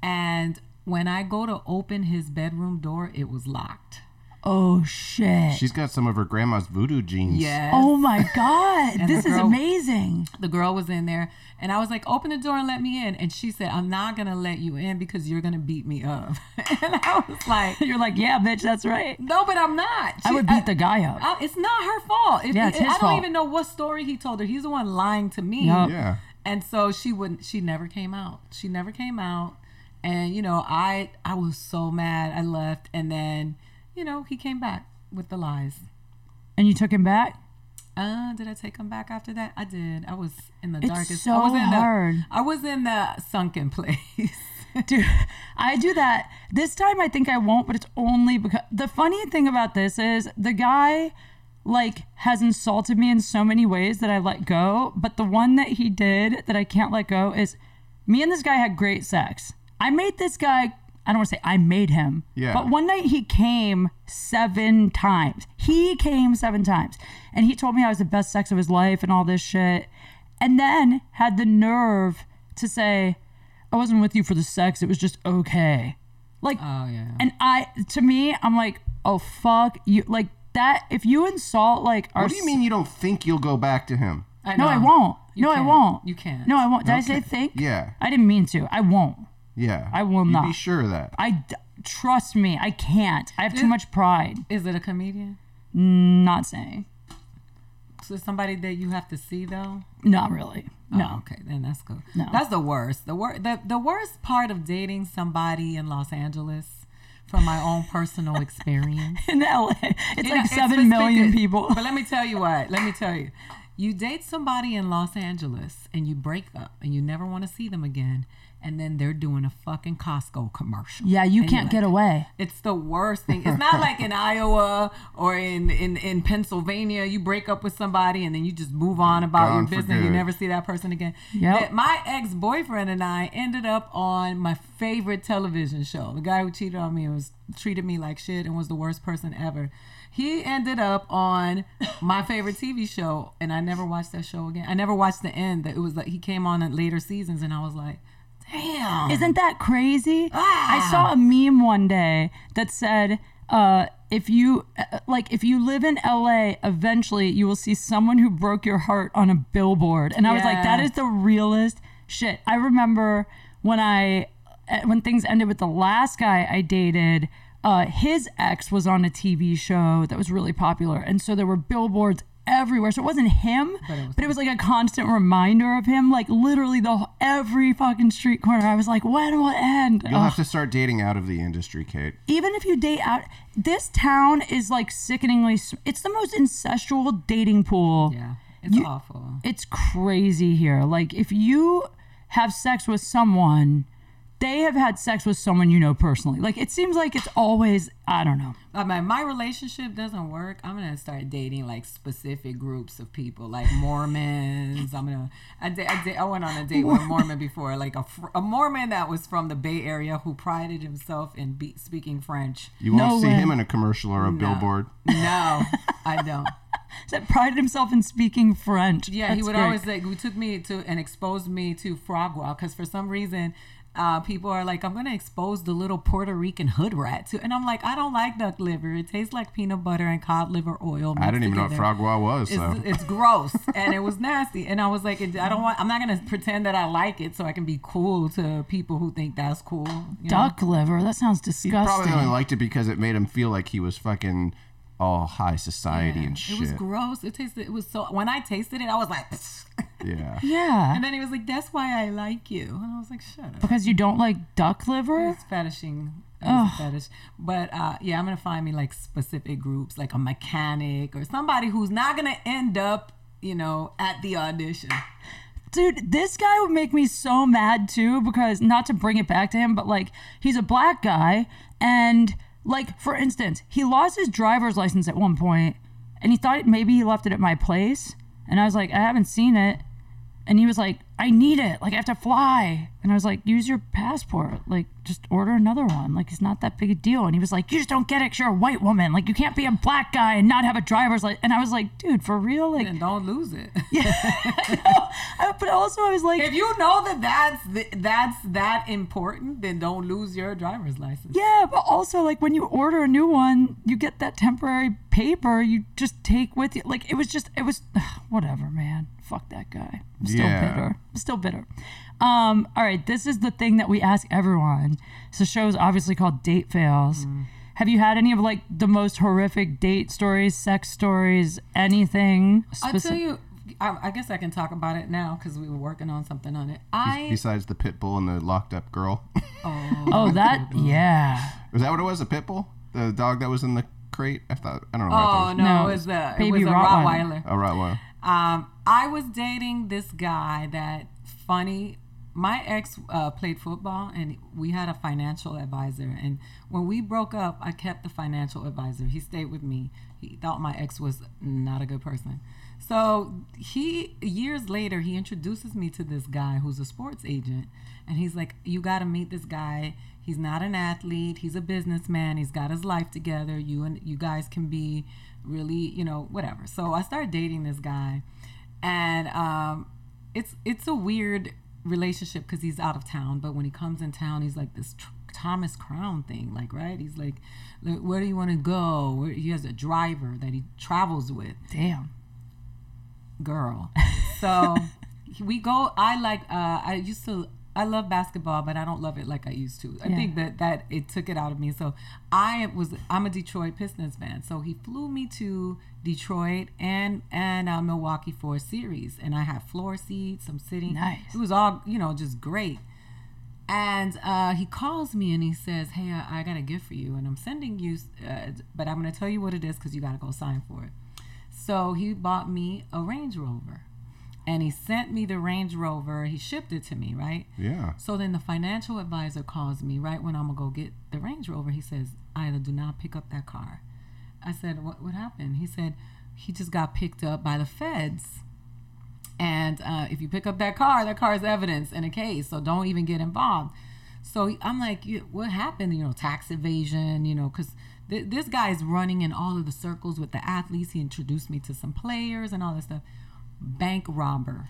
And when I go to open his bedroom door, it was locked. Oh shit. she's got some of her grandma's voodoo genes. Yes. oh my god, this the is amazing. the girl was in there and I was like, open the door and let me in. And she said, I'm not going to let you in because you're going to beat me up. and I was like, You're like, yeah, bitch, that's right. no, but I'm not. I would beat the guy up. I- it's not her fault. It- Yeah, it's it- his I don't fault. even know what story he told her. He's the one lying to me. Yup. Yeah. And so she wouldn't. She never came out. She never came out. And you know, I I was so mad. I left, and then you know he came back with the lies. And you took him back? Uh, did I take him back after that? I did. I was in the It's darkest. so I was in hard. The, I was in the sunken place. Dude, I do that. This time I think I won't, but it's only because the funny thing about this is the guy like has insulted me in so many ways that I let go, but the one that he did that I can't let go is me and this guy had great sex. I made this guy I don't want to say I made him. Yeah. But one night he came seven times. He came seven times. And he told me I was the best sex of his life and all this shit. And then had the nerve to say, I wasn't with you for the sex. It was just okay. Like, oh yeah. and I, to me, I'm like, oh, fuck you. Like, that, if you insult, like, our. What do you mean you don't think you'll go back to him? I No, I won't. You no, I can't. won't. You can't. No, I won't. Did I say think? Yeah. I didn't mean to. I won't. Yeah. I will you not. Be sure of that. I d- trust me. I can't. I have too much pride. Is it a comedian? Not saying. So somebody that you have to see though. Not really. Oh, no. Oh, okay, then that's good. No. That's the worst. The worst. The, the worst part of dating somebody in Los Angeles, from my own personal experience. In LA, it's You know, like it's seven million people. But let me tell you what. Let me tell you. You date somebody in Los Angeles and you break up and you never want to see them again, and then they're doing a fucking Costco commercial. Yeah, you And can't you're get away. It's the worst thing. It's not like in Iowa or in, in, in Pennsylvania, you break up with somebody and then you just move on about Gone your business. You never see that person again. That- My ex boyfriend and I ended up on my favorite television show. The guy who cheated on me was treated me like shit and was the worst person ever. He ended up on my favorite TV show, and I never watched that show again. I never watched the end. That it was like he came on in later seasons, and I was like, "Damn!" Isn't that crazy? Ah. I saw a meme one day that said, uh, if you uh, like if you live in LA, eventually you will see someone who broke your heart on a billboard. And I was like, that is the realest shit. I remember when I uh, when things ended with the last guy I dated, uh, his ex was on a TV show that was really popular, and so there were billboards everywhere. So it wasn't him, but it was, like a constant reminder of him. Like literally the every fucking street corner. I was like, when will it end? You'll Ugh. have to start dating out of the industry, Kate. Even if you date out, this town is like sickeningly. It's the most incestual dating pool. Yeah. It's You- awful. it's crazy here. Like if you have sex with someone, they have had sex with someone you know personally. Like it seems like it's always I don't know. I mean, my relationship doesn't work. I'm gonna start dating like specific groups of people, like Mormons. I'm gonna. I, da- I, da- I went on a date with a Mormon before, like a, fr- a Mormon that was from the Bay Area who prided himself in be- speaking French. You won't No see way. him in a commercial or a billboard. No, I don't. That prided himself in speaking French. Yeah, he would great. always like. We took me to and exposed me to foie gras because for some reason. Uh, people are like, I'm gonna expose the little Puerto Rican hood rat to, and I'm like, I don't like duck liver. It tastes like peanut butter and cod liver oil. I mixed didn't even know what together. foie gras was. It's, So it's gross and it was nasty. And I was like, I don't want. I'm not gonna pretend that I like it so I can be cool to people who think that's cool. you know? duck liver. That sounds disgusting. he disgusting. probably only liked it because it made him feel like he was fucking all high society Yeah, and shit. It was gross. It tasted. It was so. When I tasted it, I was like, Yeah. yeah, and then he was like, "That's why I like you." And I was like, "Shut up." because you don't like duck liver. It's fetishing. It fetish. But uh, yeah, I'm gonna find me like specific groups, like a mechanic or somebody who's not gonna end up, you know, at the audition. Dude, this guy would make me so mad too because not to bring it back to him, but like he's a black guy and like for instance, he lost his driver's license at one point and he thought maybe he left it at my place and I was like, I haven't seen it. And he was like, I need it. Like I have to fly. And I was like, use your passport. Like just order another one. Like it's not that big a deal. And he was like, you just don't get it 'cause you're a white woman. Like you can't be a black guy and not have a driver's license. And I was like, dude, for real? Like And don't lose it. I- but also I was like, if you know that that's th- that's that important, then don't lose your driver's license. Yeah, but also like when you order a new one, you get that temporary paper you just take with you. Like it was just it was whatever, man. Fuck that guy. I'm still Yeah. bitter. I'm still bitter. Um, all right, this is the thing that we ask everyone. So the show is obviously called Date Fails. Have you had any of like the most horrific date stories, sex stories, anything? I speci- tell you, I, I guess I can talk about it now because we were working on something on it. I Besides the pit bull and the locked up girl. Oh, oh that yeah. was that what it was? A pit bull? The dog that was in the crate? I thought I don't know. what I oh it was. no, No, it was a it baby was a Rottweiler. Rottweiler. Oh right. Um, I was dating this guy that funny. My ex uh, played football, and we had a financial advisor. And when we broke up, I kept the financial advisor. He stayed with me. He thought my ex was not a good person. So he years later he introduces me to this guy who's a sports agent, and he's like, "You got to meet this guy. He's not an athlete. He's a businessman. He's got his life together. You and you guys can be really, you know, whatever." So I started dating this guy, and um, it's it's a weird relationship because he's out of town. But when he comes in town, he's like this tr- Thomas Crown thing, like right. He's like, "Like, "Where do you want to go?" Where, he has a driver that he travels with Damn. girl. So we go. I like. Uh, I used to. I love basketball, but I don't love it like I used to. I Yeah. think that that it took it out of me. So I was. I'm a Detroit Pistons fan. So he flew me to Detroit and and uh, Milwaukee for a series, and I had floor seats. I'm sitting. Nice. It was all you know, just great. And uh, he calls me and he says, "Hey, I, I got a gift for you, and I'm sending you, uh, but I'm going to tell you what it is because you got to go sign for it." So he bought me a Range Rover, and he sent me the Range Rover. He shipped it to me, right? Yeah. So then the financial advisor calls me right when I'm gonna go get the Range Rover. He says, "Aida, do not pick up that car." I said, "What? What happened?" He said, "He just got picked up by the feds." And uh, if you pick up that car, that car is evidence in a case, so don't even get involved. So I'm like, what happened? You know, tax evasion, you know, because th- this guy is running in all of the circles with the athletes. He introduced me to some players and all this stuff. Bank robber.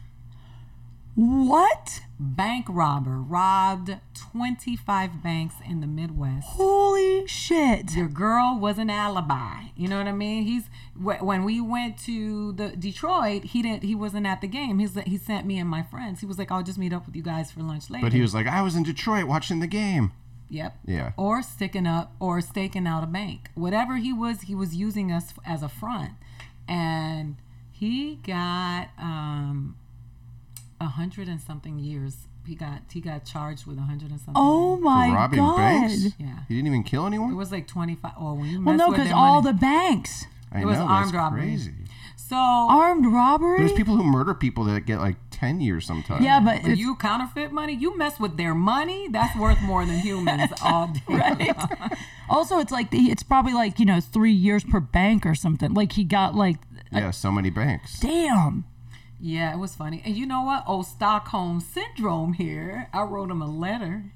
What? Bank robber robbed 25 banks in the Midwest. Holy shit. Your girl was an alibi. You know what I mean? He's when we went to the Detroit, he didn't. He wasn't at the game. He's he sent me and my friends. He was like, oh, "I'll just meet up with you guys for lunch later." But he was like, I was in Detroit watching the game. Yep. Yeah. Or sticking up or staking out a bank. Whatever he was, he was using us as a front. And he got um a hundred and something years. He got he got charged with a hundred and something. Oh years. my For robbing god. banks? Yeah. He didn't even kill anyone. It was like twenty five. Oh, when you Well, no, because all money- the banks. I it was know, armed that's robbery. crazy. So Armed robbery? There's people who murder people that get like 10 years sometimes. yeah, but But it's, you counterfeit money, you mess with their money, that's worth more than humans all day. right? also, it's like the, it's probably like you know three years per bank or something. Like he got like, Yeah, so many banks. damn. Yeah, it was funny. And you know what? Oh, Stockholm syndrome here. I wrote him a letter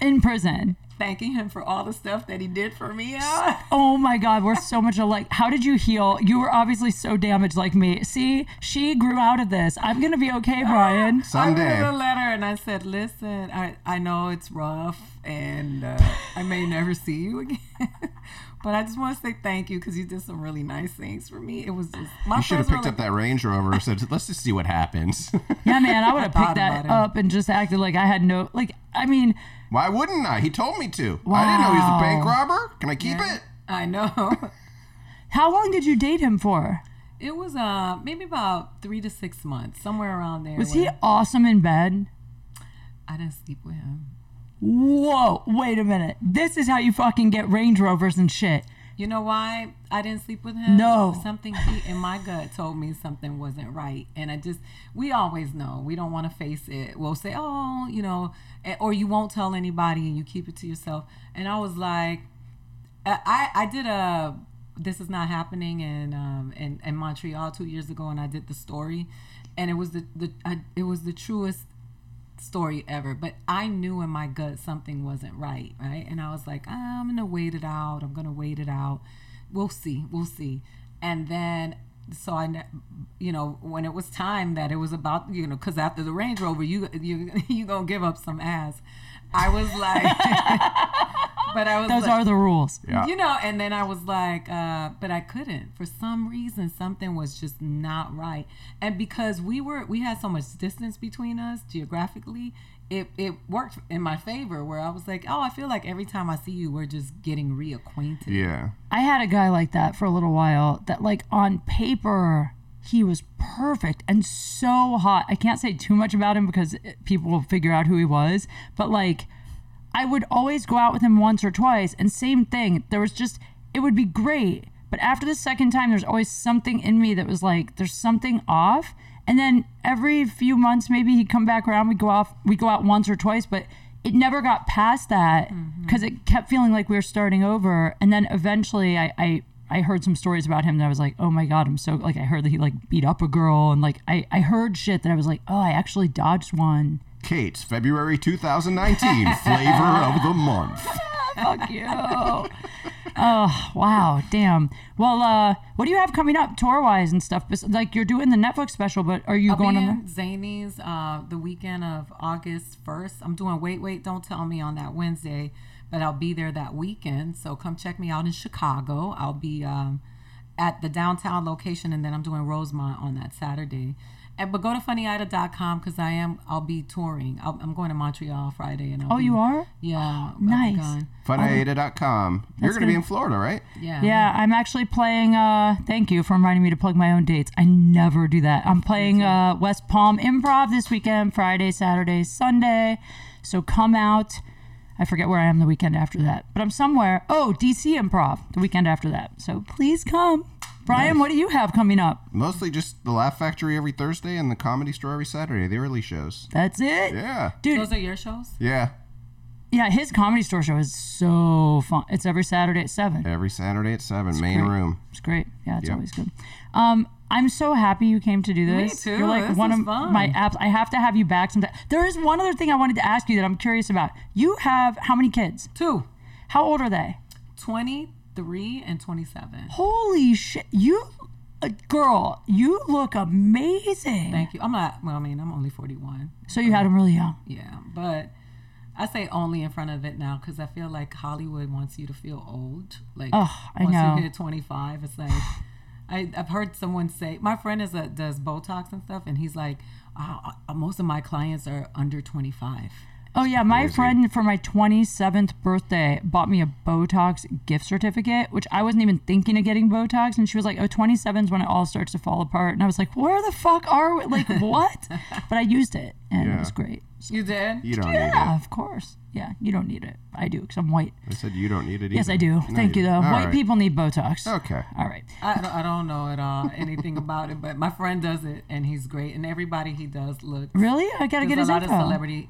In prison. thanking him for all the stuff that he did for me. Oh my God, we're so much alike. How did you heal? You were obviously so damaged like me. See, she grew out of this. I'm gonna be okay, Brian. Someday. I wrote a letter and I said, "Listen, I I know it's rough, and uh, I may never see you again, but I just want to say thank you because you did some really nice things for me. It was just my You should have picked like, up that Range Rover and said, let's just see what happens. Yeah, man, I would have picked that up and just acted like I had no like. I mean, Why wouldn't I? He told me to. I didn't know he was a bank robber. Can I keep it? I know. how long did you date him for? It was uh maybe about three to six months, somewhere around there. Was he awesome in bed? I didn't sleep with him. Whoa, wait a minute. This is how you fucking get Range Rovers and shit. You know why I didn't sleep with him? No. Something he, in my gut told me something wasn't right. And I just, we always know. We don't want to face it. We'll say, oh, you know, eh, or you won't tell anybody and you keep it to yourself. And I was like, I, I I did a, this is not happening in, um, in, in Montreal two years ago and I did the story. And it was the, the I, it was the truest story ever but i knew in my gut something wasn't right right? And i was like i'm gonna wait it out. I'm gonna wait it out. We'll see. We'll see. And then so i you know when it was time that it was about you know because after the range rover you you you gonna give up some ass i was like but i was Those like, are the rules. Yeah. you know and then i was like uh but i couldn't for some reason something was just not right and because we were we had so much distance between us geographically it it worked in my favor where i was like oh i feel like every time i see you we're just getting reacquainted Yeah. I had a guy like that for a little while that like on paper he was perfect and so hot. I can't say too much about him because people will figure out who he was, but like I would always go out with him once or twice and same thing. There was just it would be great, but after the second time there's always something in me that was like there's something off. And then every few months maybe he'd come back around, we go off we go out once or twice, but it never got past that mm-hmm. because it kept feeling like we were starting over. And then eventually I, I I heard some stories about him that I was like, oh my god, I'm so like I heard that he like beat up a girl and like I, I heard shit that I was like, oh, I actually dodged one. Kate's February 2019 flavor of the month. Fuck you. oh wow, damn. Well, uh, what do you have coming up tour wise and stuff? Like you're doing the Netflix special, but are you I'll going be on in Zanies uh, the weekend of August 1st. I'm doing Wait, Wait, Don't Tell Me on that Wednesday, but I'll be there that weekend. So come check me out in Chicago. I'll be um, at the downtown location, and then I'm doing Rosemont on that Saturday. And, but go to funnyaida.com because I am I'll be touring. I'll, I'm going to Montreal Friday, and I'll Oh, be- you are? Yeah, I'll be Nice. gone. funnyaida.com. You're going to be in Florida, right? Yeah, Yeah, I'm actually playing. Uh, thank you for reminding me to plug my own dates. I never do that. I'm playing uh, West Palm Improv this weekend, Friday, Saturday, Sunday. So come out. I forget where I am the weekend after that, but I'm somewhere. Oh, DC Improv the weekend after that. So please come. Brian, what do you have coming up? Mostly just the Laugh Factory every Thursday and the Comedy Store every Saturday, the early shows. That's it. Yeah. Dude, Those are your shows. Yeah. yeah, his comedy store show is so fun. It's every Saturday at 7. Every Saturday at 7, main great. room. It's great. Yeah, it's Yep. always good. Um, I'm so happy you came to do this. Me too. You're like This one is of fun. my apps. I have to have you back sometime. There is one other thing I wanted to ask you that I'm curious about. You have how many kids? Two. How old are they? 23 and 27. Holy shit! You, uh, girl, you look amazing. Thank you. I'm not, well, I mean, I'm only 41. So you had them really young. Yeah, but I say only in front of it now because I feel like Hollywood wants you to feel old. Like Oh, I once you hit 25, it's like I, I've heard someone say. My friend is a, does Botox and stuff, and he's like, "Ah, uh, most of my clients are under 25. Oh yeah, my friend for my 27th birthday bought me a Botox gift certificate, which I wasn't even thinking of getting Botox, and she was like, "Oh, 27 is when it all starts to fall apart," and I was like, "Where the fuck are we? Like what?" but I used it, and it was great. You did? You don't Yeah, need it. of course. Yeah, you don't need it. I do because I'm white. I said you don't need it. Either. Yes. I do. No, Thank you, though. All white right. people need Botox. Okay. All right. I don't, I don't know at all anything about it, but my friend does it and he's great. And everybody he does looks. Really? I gotta get There's his a lot info. of celebrities.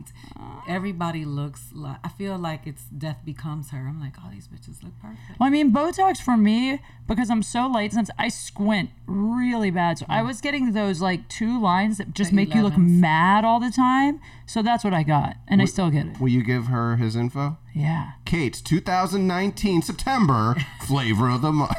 Everybody looks like. I feel like it's death becomes her. I'm like, oh, these bitches look perfect. Well, I mean, Botox for me, because I'm so light since I squint really bad. So I mm. was getting those like two lines that just The make you look mad all the time. So that's what I got. And I still get it. Will you give her his info? Yeah. Kate, 2019 September flavor of the month.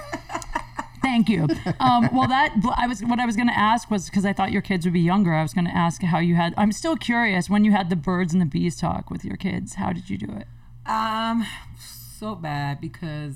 Thank you. Um, well, that I was what I was going to ask was because I thought your kids would be younger. I was going to ask how you had. I'm still curious when you had the birds and the bees talk with your kids. How did you do it? Um, so bad because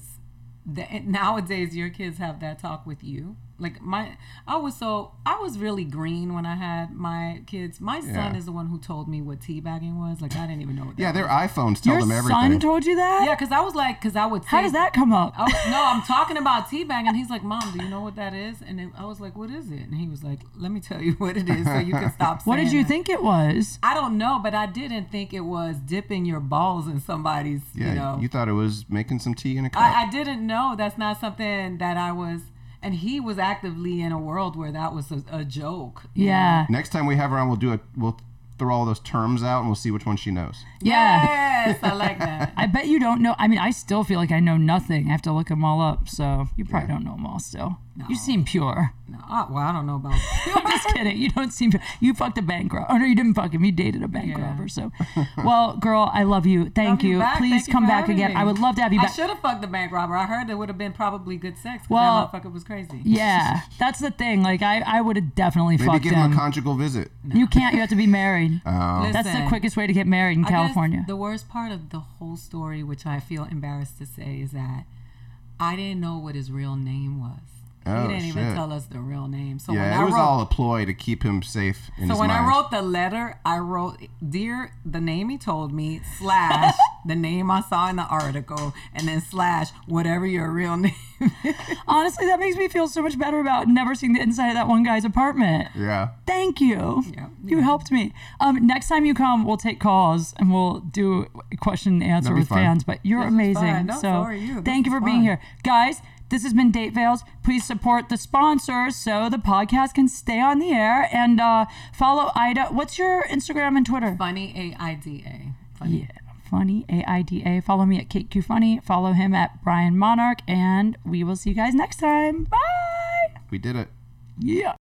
the, nowadays your kids have that talk with you. Like my, I was so I was really green when I had my kids. My son Yeah. is the one who told me what teabagging was. Like I didn't even know what. That Yeah, was. their iPhones tell your them everything. Your son told you that? Yeah, because I was like, because I would. Say, How does that come up? I was, no, I'm talking about teabagging. And he's like, Mom, do you know what that is? And then I was like, What is it? And he was like, Let me tell you what it is, so you can stop. what did you that." think it was? I don't know, but I didn't think it was dipping your balls in somebody's. yeah, you know, thought it was making some tea in a cup. I, I didn't know. That's not something that I was. And he was actively in a world where that was a, a joke. you know? Yeah. Next time we have her on, we'll do it. We'll throw all those terms out and we'll see which one she knows. Yeah. Yes, I like that. I bet you don't know. I mean, I still feel like I know nothing. I have to look them all up. So you probably don't know them all still. You seem pure. No, I- well, I don't know about. I'm just kidding. You don't seem. You fucked a bank robber. Oh no, you didn't fuck him. You dated a bank Yeah. robber. So, well, girl, I love you. Thank Love you you. Please Thank come for back again. me. I would love to have you back. I should have fucked the bank robber. I heard there would have been probably good sex. 'cause Well, that motherfucker was crazy. Yeah, that's the thing. Like I, I would have definitely Maybe fucked give him him. a conjugal visit. you can't. You have to be married. Oh, That's the quickest way to get married in I guess California. the worst part of the whole story, which I feel embarrassed to say, is that I didn't know what his real name was. Oh, he didn't even tell us the real name. So when yeah, I it was wrote, all a ploy to keep him safe in so when mind. I wrote the letter, I wrote dear the name he told me slash the name I saw in the article, and then slash whatever your real name. is. Honestly, that makes me feel so much better about never seeing the inside of that one guy's apartment. yeah. Thank you. Yeah, You helped me. Um, next time you come, we'll take calls and we'll do a question and answer with fun. fans. But you're This amazing. No, so so you. Thank you for being here, guys. This has been Date Fails. Please support the sponsors so the podcast can stay on the air and uh, follow Aida. What's your Instagram and Twitter? Funny A I D A. Funny. Yeah, funny A I D A. Follow me at Kate Q Funny. Follow him at Brian Monarch, and we will see you guys next time. Bye. We did it. Yeah.